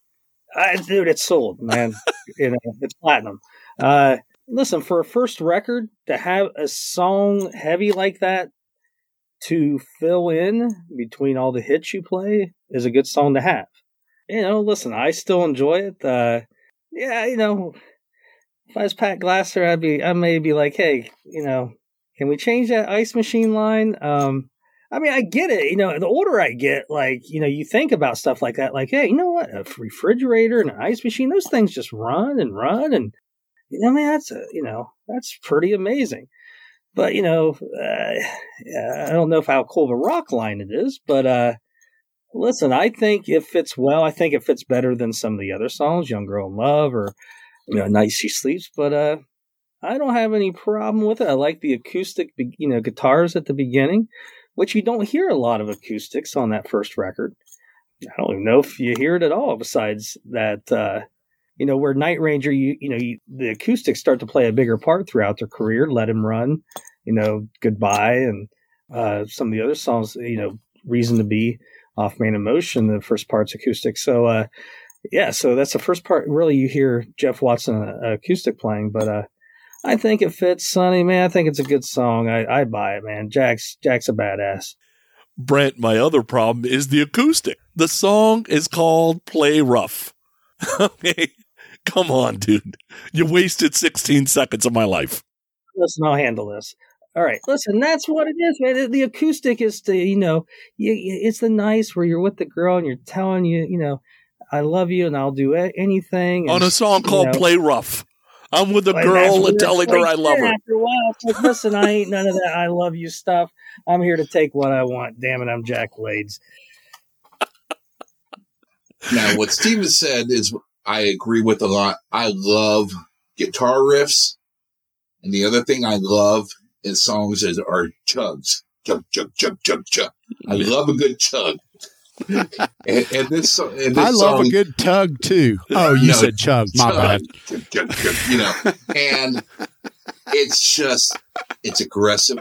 I, dude, it's sold, man. you know, it's platinum. Uh, listen, for a first record to have a song heavy like that to fill in between all the hits you play is a good song to have. You know, listen, I still enjoy it. Uh, yeah, you know, if I was Pat Glasser, I'd be, I may be like, hey, you know, can we change that ice machine line? Um, I mean, I get it. You know, the older I get, like, you know, you think about stuff like that, like, hey, you know what? A refrigerator and an ice machine, those things just run and run. And, you know, I mean, that's, a, you know, that's pretty amazing. But, you know, uh, yeah, I don't know if how cool of a rock line it is, but, uh, Listen, I think it fits well. I think it fits better than some of the other songs, "Young Girl in Love" or you know, "Night She Sleeps." But uh, I don't have any problem with it. I like the acoustic, you know, guitars at the beginning, which you don't hear a lot of acoustics on that first record. I don't even know if you hear it at all. Besides that, uh, you know, where Night Ranger, you you know, you, the acoustics start to play a bigger part throughout their career. Let Him Run, you know, Goodbye, and uh, some of the other songs, you know, Reason to Be, Off Main Emotion. The first part's acoustic. So, uh, yeah, so that's the first part. Really, you hear Jeff Watson uh, acoustic playing, but uh, I think it fits, Sonny. Man, I think it's a good song. I, I buy it, man. Jack's Jack's a badass. Brent, my other problem is the acoustic. The song is called Play Rough. okay. Come on, dude. You wasted 16 seconds of my life. Listen, I'll handle this. All right, listen, that's what it is, man. The acoustic is the, you know, you, it's the nice where you're with the girl and you're telling you, you know, I love you and I'll do a- anything. On a song called know, Play Rough. I'm with a and girl what and it's telling her I love her. After a while, it's like, listen, I ain't none of that I love you stuff. I'm here to take what I want. Damn it, I'm Jack Blades. Now, what Steven said is I agree with a lot. I love guitar riffs. And the other thing I love in songs is are chugs. Chug, chug, chug, chug, chug. I love a good chug. And, and this, and this I love song, a good tug too. Oh, you No, said chug. My chug, bad. you know, and it's just, it's aggressive.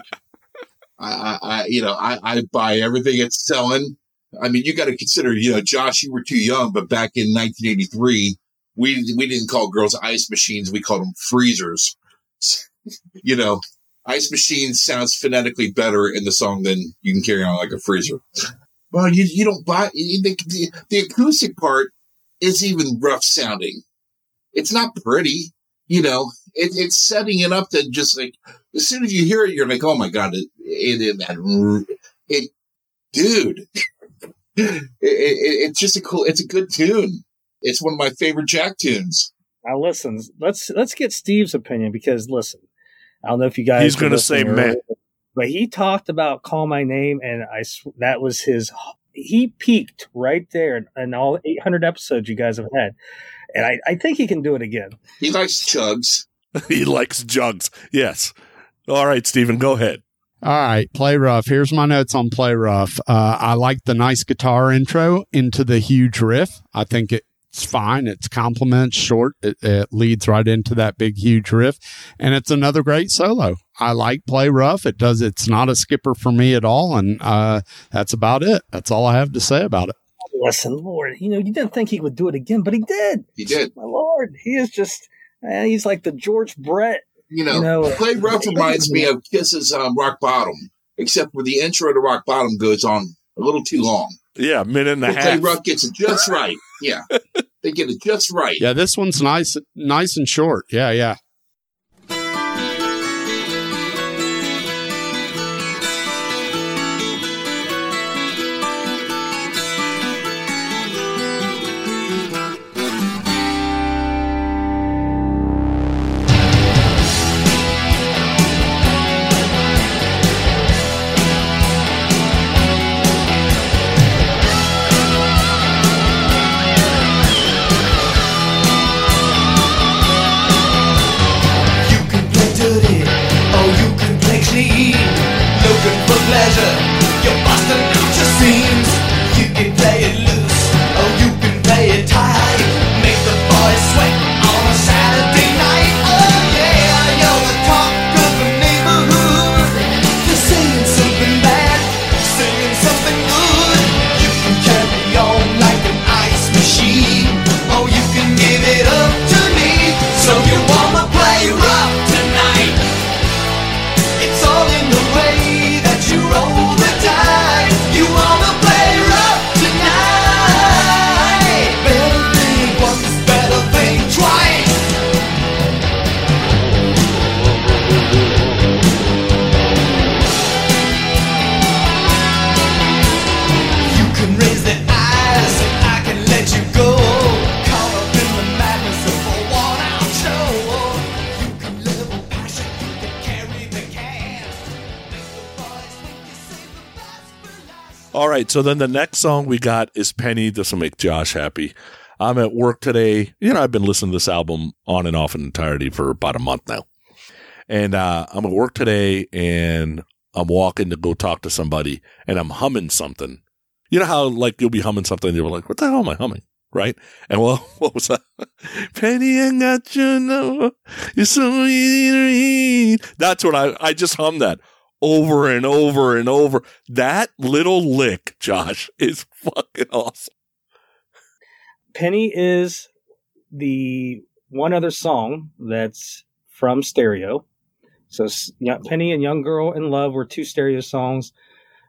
I, I, I you know, I, I buy everything it's selling. I mean, you got to consider, you know, Josh, you were too young, but back in 1983, we we didn't call girls ice machines; we called them freezers. you know, ice machine sounds phonetically better in the song than you can carry on like a freezer. Well, you you don't buy you- the, the, the acoustic part is even rough sounding. It's not pretty, you know. It, it's setting it up to just like as soon as you hear it, you're like, oh my god, it it, it, that- it dude. It, it, it's just a cool. It's a good tune. It's one of my favorite Jack tunes. Now listen, let's let's get Steve's opinion because listen, I don't know if you guys He's gonna say listening meh. earlier, but he talked about call my name, and I sw- that was his. He peaked right there in, in all 800 episodes you guys have had, and I, I think he can do it again. He likes jugs he likes jugs. Yes. All right, Stephen, go ahead. All right, play rough. Here's my notes on play rough. Uh, I like the nice guitar intro into the huge riff. I think it's fine. It's compliments short. It, it leads right into that big huge riff, and it's another great solo. I like play rough. It does. It's not a skipper for me at all, and uh, that's about it. That's all I have to say about it. Listen, Lord, you know you didn't think he would do it again, but he did. He did. My Lord, he is just man, he's like the George Brett. You know, You know, Play Rough reminds me of Kiss's um, Rock Bottom, except where the intro to Rock Bottom goes on a little too long. Yeah, minute and a But Play half. Rough gets it just right. Yeah, they get it just right. Yeah, this one's nice, nice and short. Yeah, yeah. So then the next song we got is Penny. This will make Josh happy. I'm at work today. You know, I've been listening to this album on and off in entirety for about a month now. And uh, I'm at work today and I'm walking to go talk to somebody and I'm humming something. You know how like you'll be humming something and you're like, what the hell am I humming? Right? And well, what was that? Penny, I got you know. You're so easy to read. That's what I, I just hummed that over and over and over. That little lick, Josh, is fucking awesome. Penny is the one other song that's from Stereo. So Penny and Young Girl in Love were two Stereo songs.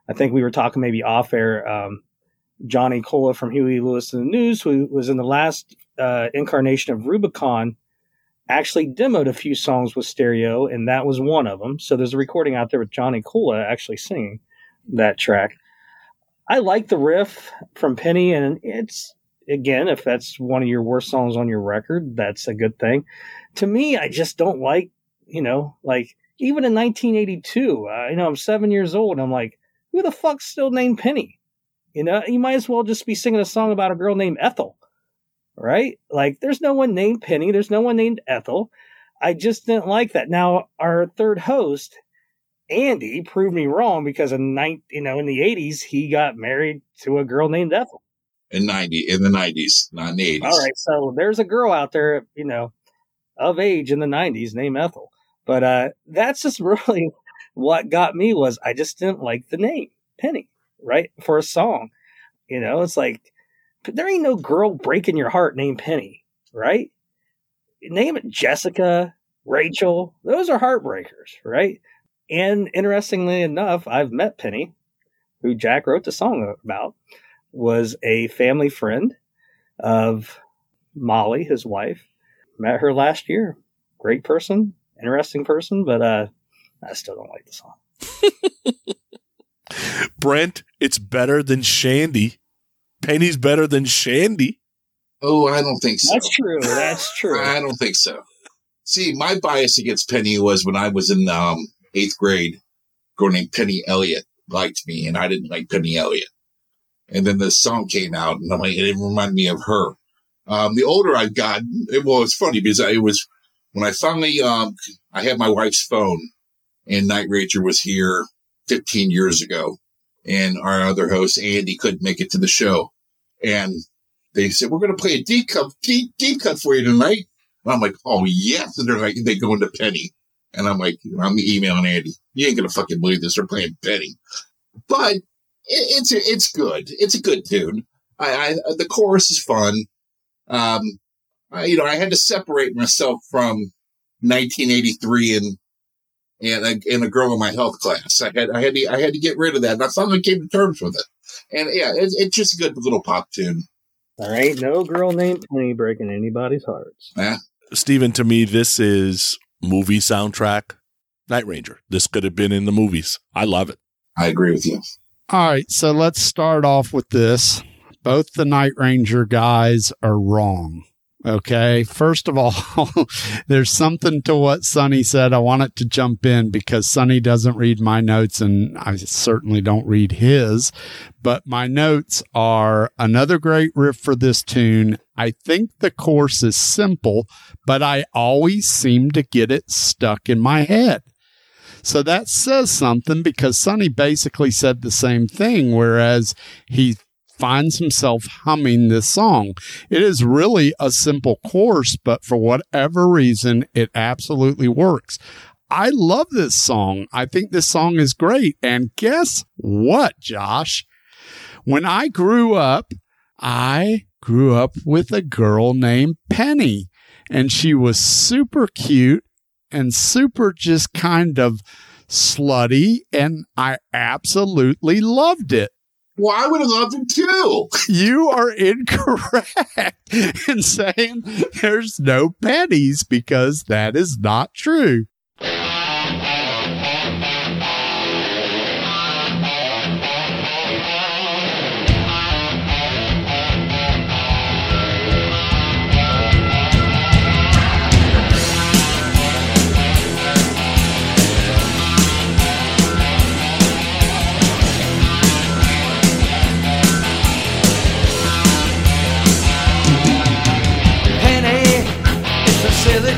I think we were talking maybe off air. Um, Johnny Colla from Huey Lewis and the News, who was in the last uh, incarnation of Rubicon, actually demoed a few songs with Stereo, and that was one of them. So there's a recording out there with Johnny Colla actually singing that track. I like the riff from Penny, and it's again, if that's one of your worst songs on your record, that's a good thing. To me, I just don't like, you know, like even in 1982, uh, you know, I'm seven years old, and I'm like, who the fuck's still named Penny? You know, you might as well just be singing a song about a girl named Ethel, right? Like, there's no one named Penny, there's no one named Ethel. I just didn't like that. Now, our third host, Andy, proved me wrong because in nine, you know, in the 80s, he got married to a girl named Ethel. In ninety in the nineties, not in the eighties. All right, so there's a girl out there, you know, of age in the 90s named Ethel. But uh that's just really what got me was I just didn't like the name Penny, right? For a song. You know, it's like there ain't no girl breaking your heart named Penny, right? Name it Jessica, Rachel. Those are heartbreakers, right? And interestingly enough, I've met Penny, who Jack wrote the song about, was a family friend of Molly, his wife. Met her last year. Great person, interesting person, but uh I still don't like the song. Brent, it's better than Shandi. Penny's better than Shandi. Oh, I don't think so. That's true. That's true. I don't think so. See, my bias against Penny was when I was in um, eighth grade, a girl named Penny Elliott liked me, and I didn't like Penny Elliott. And then the song came out, and I'm like, it reminded me of her. Um, the older I've gotten, it, well, it's funny because I, it was when I finally, um, I had my wife's phone, and Night Ranger was here 15 years ago, and our other host Andy couldn't make it to the show, and they said we're going to play a deep cut, deep, deep cut for you tonight. And I'm like, oh yes, and they're like, they go into Penny, and I'm like, I'm emailing Andy, you ain't gonna fucking believe this. They're playing Penny, but it, it's it's good. It's a good tune. I, I the chorus is fun. Um, I, you know, I had to separate myself from 1983 and and a, and a girl in my health class. I had I had to I had to get rid of that, and I finally came to terms with it. And yeah, it's, it's just a good little pop tune. There ain't no girl named Penny breaking anybody's hearts. Yeah. Steven, to me, this is movie soundtrack. Night Ranger. This could have been in the movies. I love it. I agree with you. All right, so let's start off with this. Both the Night Ranger guys are wrong. Okay. First of all, there's something to what Sonny said. I want it to jump in because Sonny doesn't read my notes and I certainly don't read his. But my notes are another great riff for this tune. I think the course is simple, but I always seem to get it stuck in my head. So that says something because Sonny basically said the same thing, whereas he finds himself humming this song. It is really a simple course, but for whatever reason, it absolutely works. I love this song. I think this song is great. And guess what, Josh? When I grew up, I grew up with a girl named Penny, and she was super cute and super just kind of slutty, and I absolutely loved it. Well, I would have loved it too. You are incorrect in saying there's no pennies because that is not true.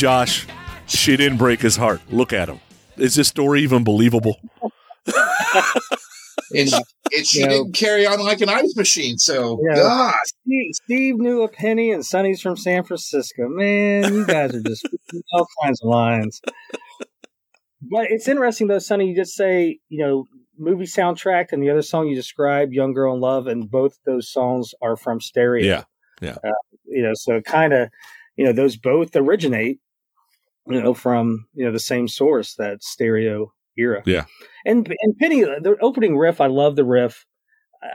Josh, she didn't break his heart. Look at him. Is this story even believable? And, and she You know- didn't carry on like an ice machine. So, Yeah. God. Steve, Steve knew a penny, and Sonny's from San Francisco. Man, you guys are just all kinds of lines. But it's interesting though, Sonny. You just say you know movie soundtrack, and the other song you described, "Young Girl in Love," and both those songs are from Stereo. Yeah. Yeah. Uh, you know, so kind of, you know, those both originate, you know, from you know the same source, that Stereo era. Yeah. And and Penny, the opening riff, I love the riff.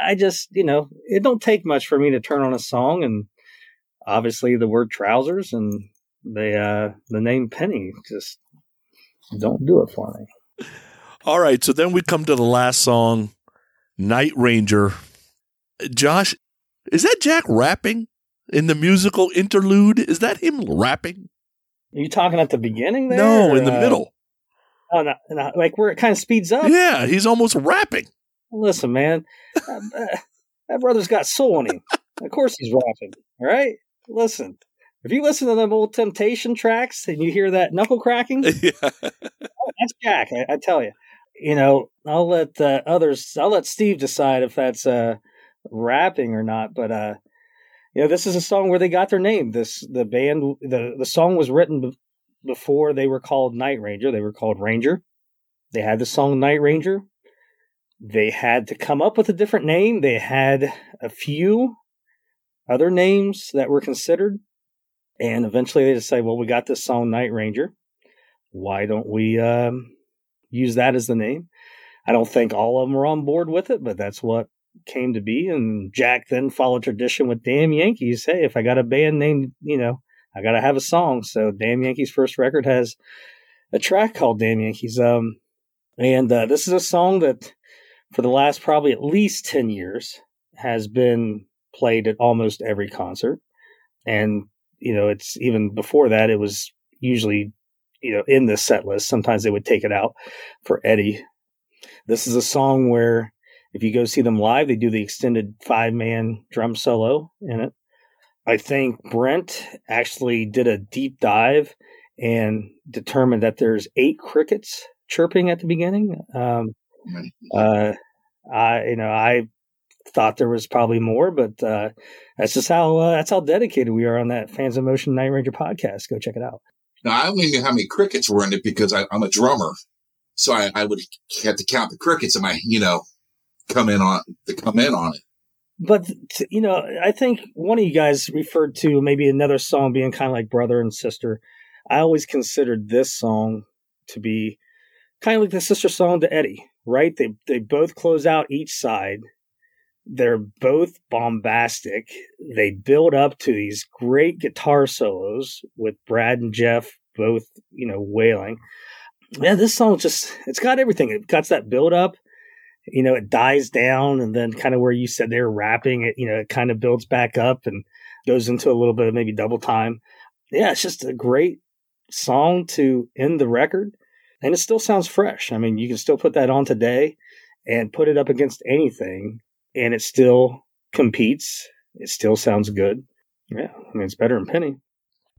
I just, you know, it don't take much for me to turn on a song, and obviously the word trousers and the uh the name Penny just don't do it for me. All right. So then we come to the last song, Night Ranger. Josh, is that Jack rapping in the musical interlude? Is that him rapping? Are you talking at the beginning there? No, or, in the uh, middle. Oh, no, no, like where it kind of speeds up. Yeah, he's almost rapping. Listen, man, uh, that brother's got soul in him. Of course he's rapping. All right, listen. If you listen to them old Temptation tracks and you hear that knuckle cracking, yeah. that's Jack. I, I tell you. You know, I'll let uh, others. I'll let Steve decide if that's uh, rapping or not. But uh, you know, this is a song where they got their name. This the band. the The song was written be- before they were called Night Ranger. They were called Ranger. They had the song Night Ranger. They had to come up with a different name. They had a few other names that were considered, and eventually they decided, well, we got this song Night Ranger. Why don't we um, use that as the name? I don't think all of them were on board with it, but that's what came to be. And Jack then followed tradition with Damn Yankees. Hey, if I got a band named, you know, I got to have a song. So Damn Yankees' first record has a track called Damn Yankees. Um, and uh, this is a song that for the last probably at least 10 years has been played at almost every concert. And, you know, it's even before that, it was usually, you know, in the set list. Sometimes they would take it out for Eddie. This is a song where if you go see them live, they do the extended five man drum solo in it. I think Brent actually did a deep dive and determined that there's eight crickets chirping at the beginning. Um, uh, I, you know, I thought there was probably more, but uh, that's just how uh, that's how dedicated we are on that Fans of Motion Night Ranger podcast. Go check it out. Now, I only knew how many crickets were in it because I, I'm a drummer. So I, I would have to count the crickets and my, you know, come in on, to come in on it. But you know, I think one of you guys referred to maybe another song being kind of like brother and sister. I always considered this song to be kind of like the sister song to Eddie, right? They they both close out each side. They're both bombastic. They build up to these great guitar solos with Brad and Jeff both, you know, wailing. Yeah, this song just it's got everything. It got that build up you know, it dies down and then kind of where you said they're rapping it, you know, it kind of builds back up and goes into a little bit of maybe double time. Yeah, it's just a great song to end the record. And it still sounds fresh. I mean, you can still put that on today and put it up against anything and it still competes. It still sounds good. Yeah, I mean, it's better than Penny.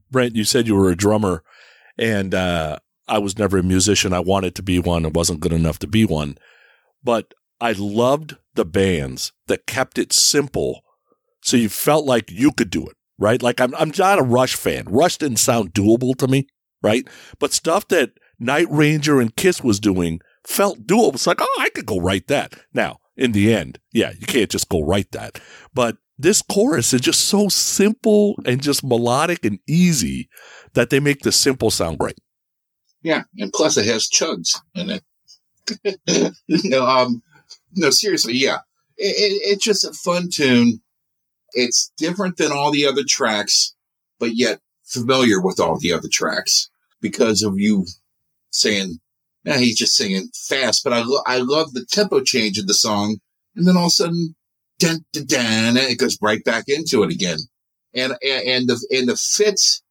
Brent, you said you were a drummer, and uh, I was never a musician. I wanted to be one. I wasn't good enough to be one. But I loved the bands that kept it simple so you felt like you could do it, right? Like I'm, I'm not a Rush fan. Rush didn't sound doable to me, right? But stuff that Night Ranger and Kiss was doing felt doable. It's like, oh, I could go write that. Now, in the end, yeah, you can't just go write that. But this chorus is just so simple and just melodic and easy that they make the simple sound great. Yeah, and plus it has chugs in it. no, um, no, seriously, yeah, it, it, it's just a fun tune. It's different than all the other tracks, but yet familiar with all the other tracks because of you saying, "Yeah, he's just singing fast." But I lo- I love the tempo change of the song, and then all of a sudden, dun, dun, dun, it goes right back into it again, and and, and the and the fits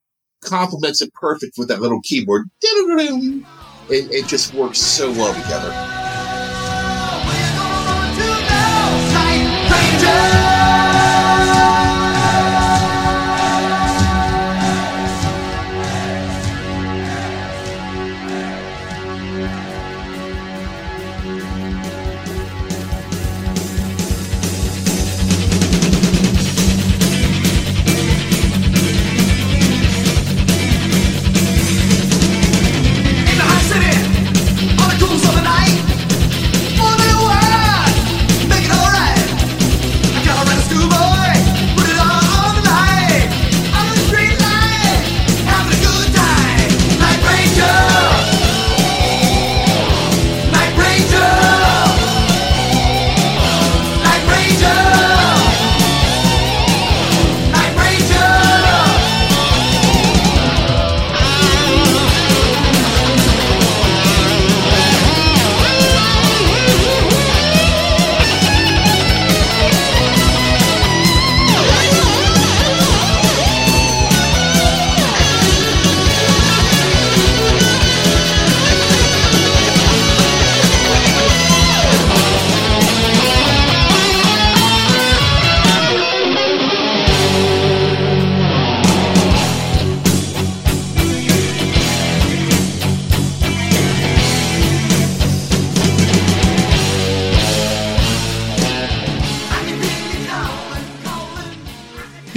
complements it perfect with that little keyboard. It, it just works so well together.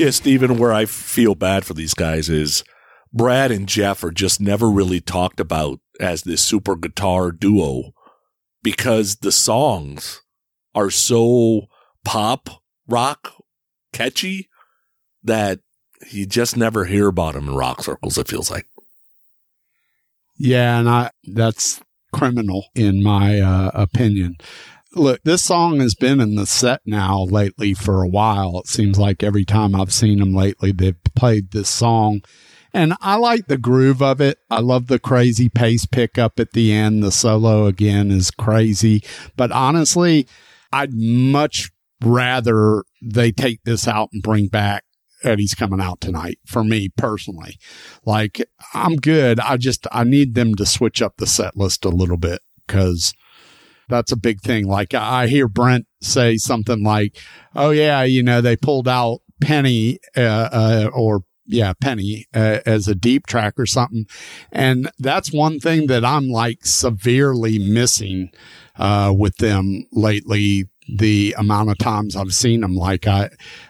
Yeah, Steven, where I feel bad for these guys is Brad and Jeff are just never really talked about as this super guitar duo because the songs are so pop rock catchy that you just never hear about them in rock circles, it feels like. Yeah, and I that's criminal in my uh, opinion. Look, this song has been in the set now lately for a while. It seems like every time I've seen them lately, they've played this song. And I like the groove of it. I love the crazy pace pickup at the end. The solo again is crazy. But honestly, I'd much rather they take this out and bring back Eddie's coming out tonight for me personally. Like I'm good. I just, I need them to switch up the set list a little bit because that's a big thing. Like I hear Brent say something like, "Oh yeah, you know they pulled out Penny uh, uh, or yeah Penny uh, as a deep track or something," and that's one thing that I'm like severely missing uh, with them lately. The amount of times I've seen them, like I,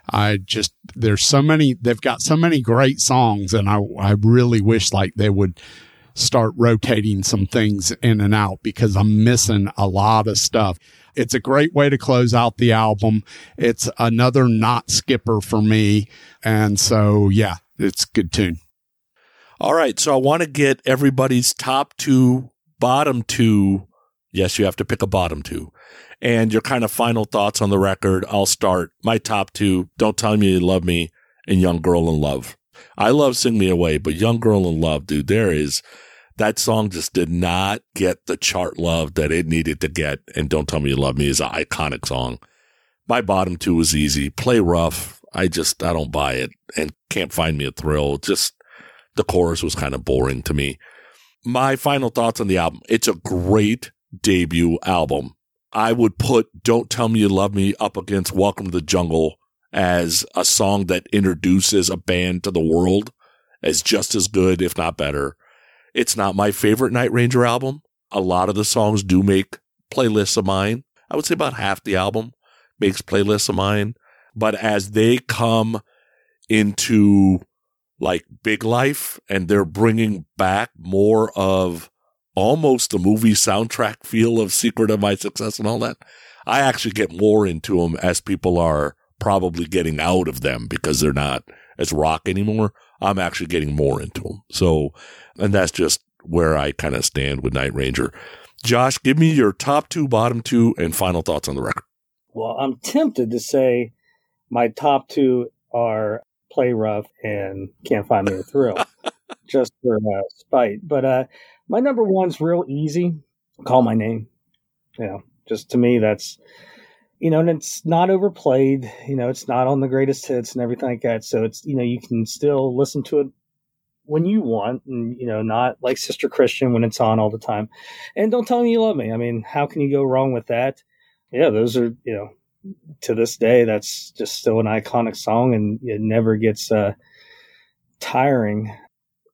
I just there's so many. They've got so many great songs, and I I really wish like they would start rotating some things in and out because I'm missing a lot of stuff. It's a great way to close out the album. It's another not skipper for me. And so, yeah, it's good tune. All right. So I want to get everybody's top two, bottom two. Yes, you have to pick a bottom two. And your kind of final thoughts on the record. I'll start. My top two, Don't Tell Me You Love Me and Young Girl in Love. I love Sing Me Away, but Young Girl in Love, dude, there is that song just did not get the chart love that it needed to get. And Don't Tell Me You Love Me is an iconic song. My bottom two was easy. Play rough. I just, I don't buy it and can't find me a thrill. Just the chorus was kind of boring to me. My final thoughts on the album. It's a great debut album. I would put Don't Tell Me You Love Me up against Welcome to the Jungle as a song that introduces a band to the world as just as good, if not better. It's not my favorite Night Ranger album. A lot of the songs do make playlists of mine. I would say about half the album. makes playlists of mine. But as they come into like big life and they're bringing back more of almost the movie soundtrack feel of Secret of My Success and all that, I actually get more into them as people are probably getting out of them because they're not as rock anymore. I'm actually getting more into them. So, and that's just where I kind of stand with Night Ranger. Josh, give me your top two, bottom two, and final thoughts on the record. Well, I'm tempted to say my top two are Play Rough and Can't Find Me a Thrill, just for uh, spite. But uh, my number one's real easy. Call my name. You know, just to me, that's you know, and it's not overplayed. You know, it's not on the greatest hits and everything like that. So it's you know, you can still listen to it when you want, and you know, not like Sister Christian when it's on all the time. And don't tell me you love me. I mean, how can you go wrong with that? Yeah, those are you know, to this day, that's just still an iconic song, and it never gets uh, tiring.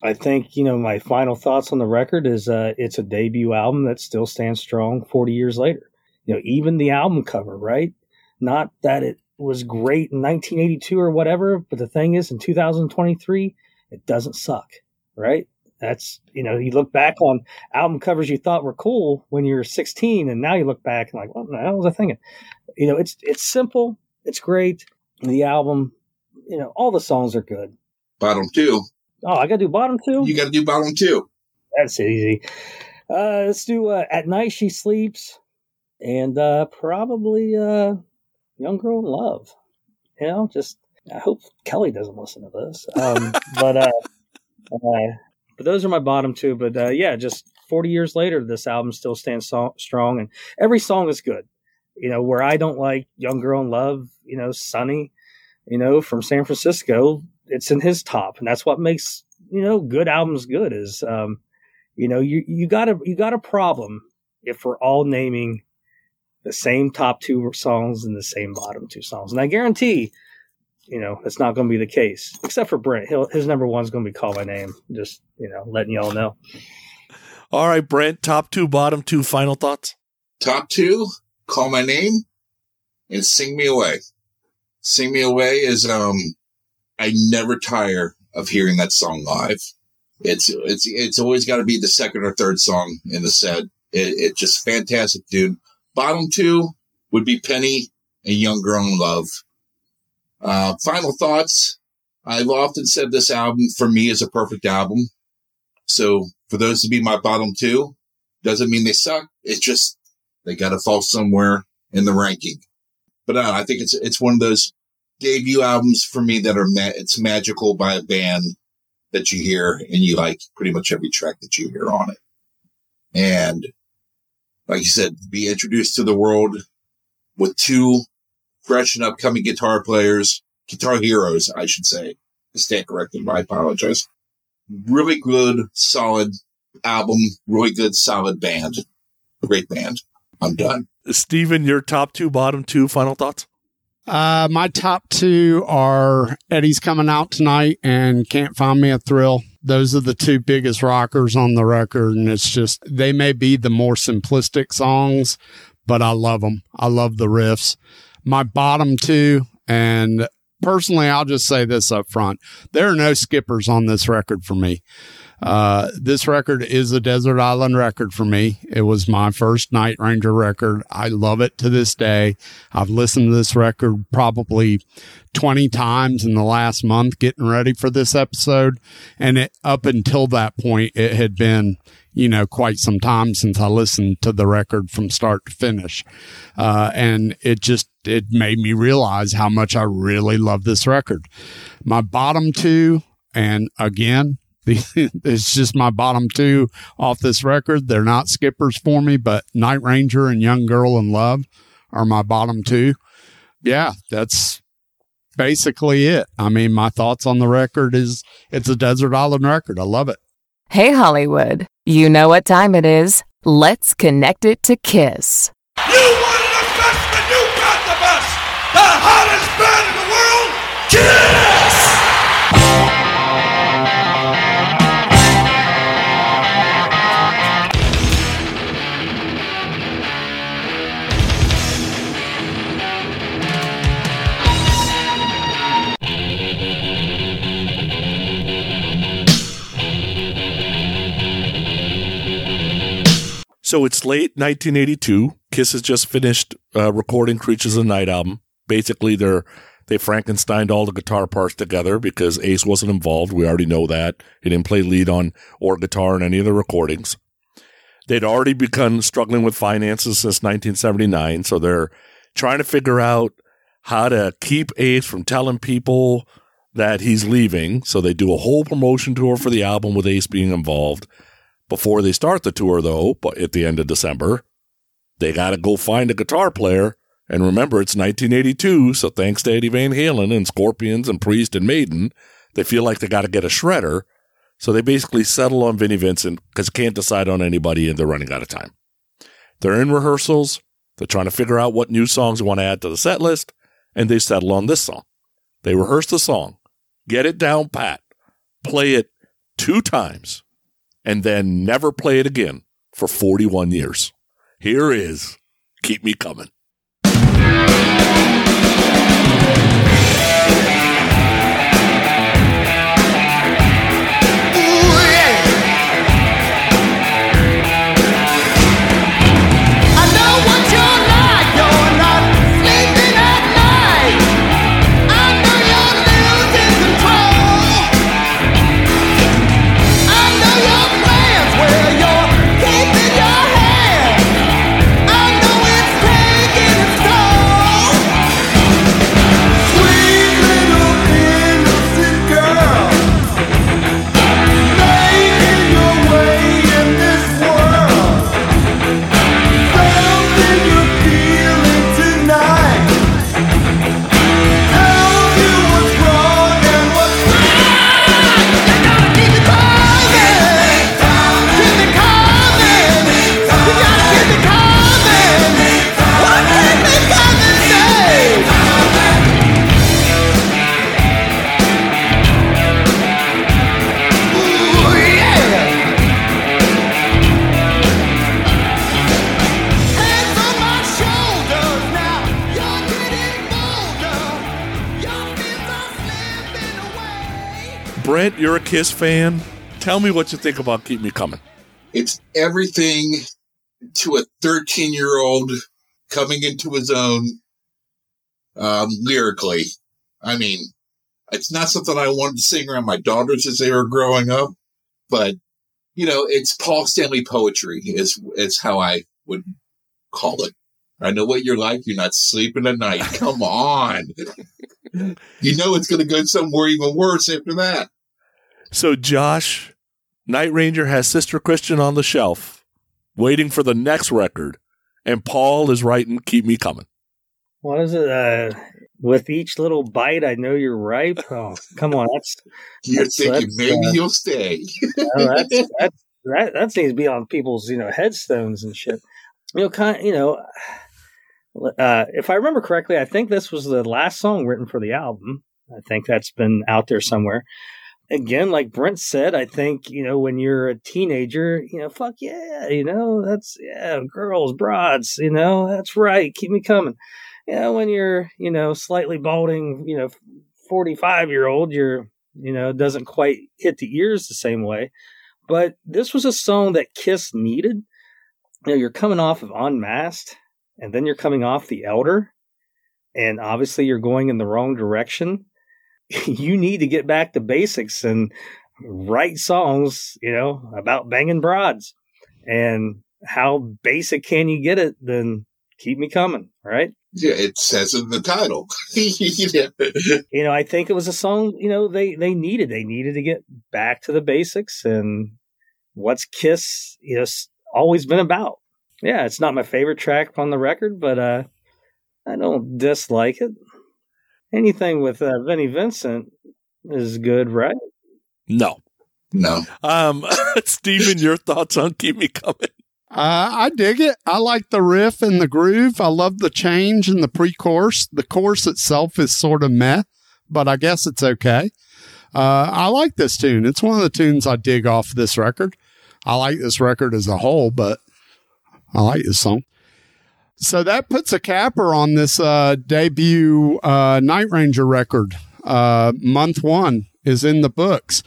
I think you know my final thoughts on the record is uh, it's a debut album that still stands strong 40 years later. You know, even the album cover, right? Not that it was great in 1982 or whatever, but the thing is, in 2023, it doesn't suck, right? That's you know, you look back on album covers you thought were cool when you were 16, and now you look back and like, what the hell was I thinking? You know, it's it's simple, it's great. The album, you know, all the songs are good. Bottom two. Oh, I got to do bottom two. You got to do bottom two. That's easy. Uh, let's do uh, at night she sleeps, and uh, probably uh, young girl in love. You know, just I hope Kelly doesn't listen to this. Um, but uh, uh, but those are my bottom two. But uh, yeah, just 40 years later, this album still stands so- strong, and every song is good. You know, where I don't like Young Girl in Love, you know, "Sonny," you know, from San Francisco, it's in his top, and that's what makes you know good albums good. Is um, you know, you you got a you got a problem if we're all naming the same top two songs and the same bottom two songs, and I guarantee you know, it's not going to be the case, except for Brent. He'll, his number one's going to be Call My Name. Just, you know, letting y'all know. All right, Brent, top two, bottom two, final thoughts? Top two, Call My Name and Sing Me Away. Sing Me Away is, um, I never tire of hearing that song live. It's, it's, it's always got to be the second or third song in the set. It, it's just fantastic, dude. Bottom two would be Penny and Young Girl in Love. Uh, final thoughts. I've often said this album for me is a perfect album. So for those to be my bottom two, doesn't mean they suck. It's just they got to fall somewhere in the ranking. But uh, I think it's it's one of those debut albums for me that are ma- it's magical by a band that you hear and you like pretty much every track that you hear on it. And like you said, be introduced to the world with two fresh and upcoming guitar players, guitar heroes, I should say. I stand corrected, but I apologize. Really good, solid album, really good, solid band. Great band. I'm done. Steven, your top two, bottom two, final thoughts? Uh, my top two are Eddie's coming out tonight and Can't Find Me a Thrill. Those are the two biggest rockers on the record. And it's just, they may be the more simplistic songs, but I love them. I love the riffs. My bottom two, and personally, I'll just say this up front. There are no skippers on this record for me. Uh, this record is a desert island record for me. It was my first Night Ranger record. I love it to this day. I've listened to this record probably 20 times in the last month getting ready for this episode. And it, up until that point, it had been, you know, quite some time since I listened to the record from start to finish. Uh, and it just, it made me realize how much I really love this record. My bottom two, and again, it's just my bottom two off this record. They're not skippers for me, but Night Ranger and Young Girl in Love are my bottom two. Yeah, that's basically it. I mean, my thoughts on the record is it's a desert island record. I love it. Hey, Hollywood. You know what time it is. Let's connect it to Kiss. So it's late 1982. Kiss has just finished uh, recording Creatures of the Night album. Basically, they're they Frankensteined all the guitar parts together because Ace wasn't involved. We already know that he didn't play lead on or guitar in any of the recordings. They'd already begun struggling with finances since 1979, so they're trying to figure out how to keep Ace from telling people that he's leaving. So they do a whole promotion tour for the album with Ace being involved. Before they start the tour, though, but at the end of December, they got to go find a guitar player. And remember, it's 1982, so thanks to Eddie Van Halen and Scorpions and Priest and Maiden, they feel like they got to get a shredder. So they basically settle on Vinnie Vincent because can't decide on anybody and they're running out of time. They're in rehearsals. They're trying to figure out what new songs they want to add to the set list, and they settle on this song. They rehearse the song, get it down pat, play it two times, and then never play it again for 41 years. Here is Keep Me Coming. I Kiss fan. Tell me what you think about Keep Me Coming. It's everything to a 13 year old coming into his own um, lyrically. I mean, it's not something I wanted to sing around my daughters as they were growing up, but you know, it's Paul Stanley poetry is is how I would call it. I know what you're like. You're not sleeping at night. Come on. you know it's going to go somewhere even worse after that. So, Josh, Night Ranger has Sister Christian on the shelf, waiting for the next record, and Paul is writing Keep Me Coming. What is it? Uh, with each little bite, I know you're ripe. Oh, come on, that's You're That's- thinking that's, maybe uh, you'll stay. no, that's, that's that that seems to be on people's you know headstones and shit. You know, kind you know, uh, if I remember correctly, I think this was the last song written for the album. I think that's been out there somewhere. Again, like Brent said, I think you know when you're a teenager, you know, fuck yeah, you know, that's yeah, girls, broads, you know, that's right, keep me coming. You know, when you're you know slightly balding, you know, forty five year old, you're you know doesn't quite hit the ears the same way but this was a song that Kiss needed. You know, you're coming off of Unmasked, and then you're coming off The Elder, and obviously you're going in the wrong direction. you need to get back to basics and write songs, you know, about banging broads. And how basic can you get it? Then keep me coming, right? Yeah, it says in the title. You know, I think it was a song, you know, they they needed. They needed to get back to the basics and what's Kiss, you know, always been about. Yeah, it's not my favorite track on the record, but uh I don't dislike it. Anything with uh, Vinnie Vincent is good, right? No. No. Um, Steven, your thoughts on Keep Me Coming? Uh, I dig it. I like the riff and the groove. I love the change in the pre-chorus. The chorus itself is sort of meh, but I guess it's okay. Uh, I like this tune. It's one of the tunes I dig off this record. I like this record as a whole, but I like this song. So that puts a capper on this uh, debut uh, Night Ranger record. Uh, month one is in the books.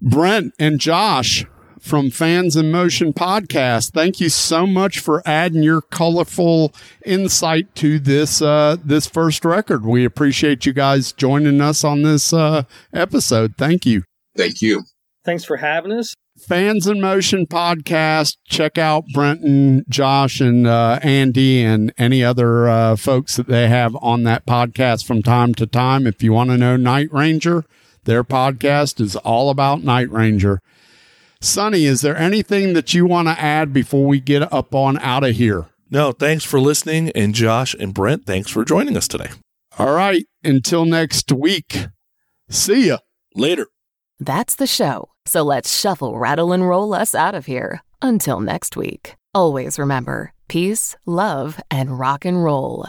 Brent and Josh, from Fans in Motion podcast. Thank you so much for adding your colorful insight to this uh, this first record. We appreciate you guys joining us on this uh, episode. Thank you. Thank you. Thanks for having us. Fans in Motion podcast. Check out Brent and, Josh, and uh, Andy, and any other uh, folks that they have on that podcast from time to time. If you want to know Night Ranger, their podcast is all about Night Ranger. Sonny, is there anything that you want to add before we get up on out of here? No, thanks for listening. And Josh and Brent, thanks for joining us today. All right. Until next week. See ya. Later. That's the show. So let's shuffle, rattle, and roll us out of here. Until next week. Always remember peace, love, and rock and roll.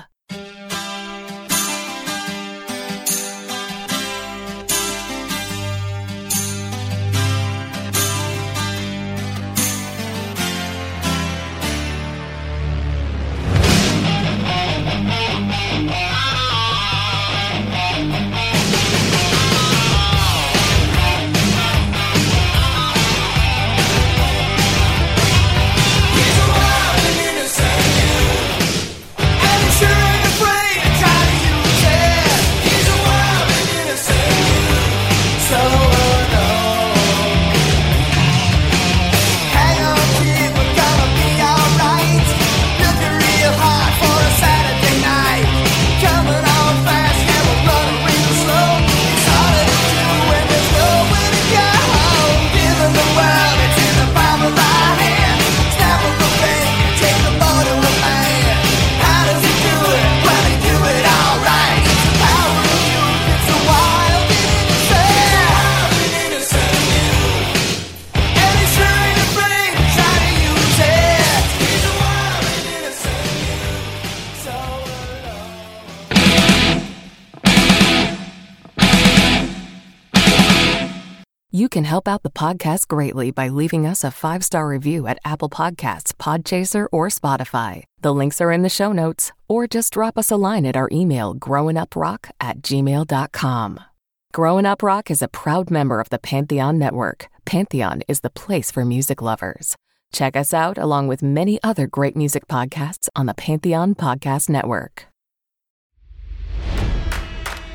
Can help out the podcast greatly by leaving us a five star review at Apple Podcasts, Podchaser, or Spotify. The links are in the show notes, or just drop us a line at our email, growinguprock at gmail.com. Growing Up Rock is a proud member of the Pantheon Network. Pantheon is the place for music lovers. Check us out along with many other great music podcasts on the Pantheon Podcast Network.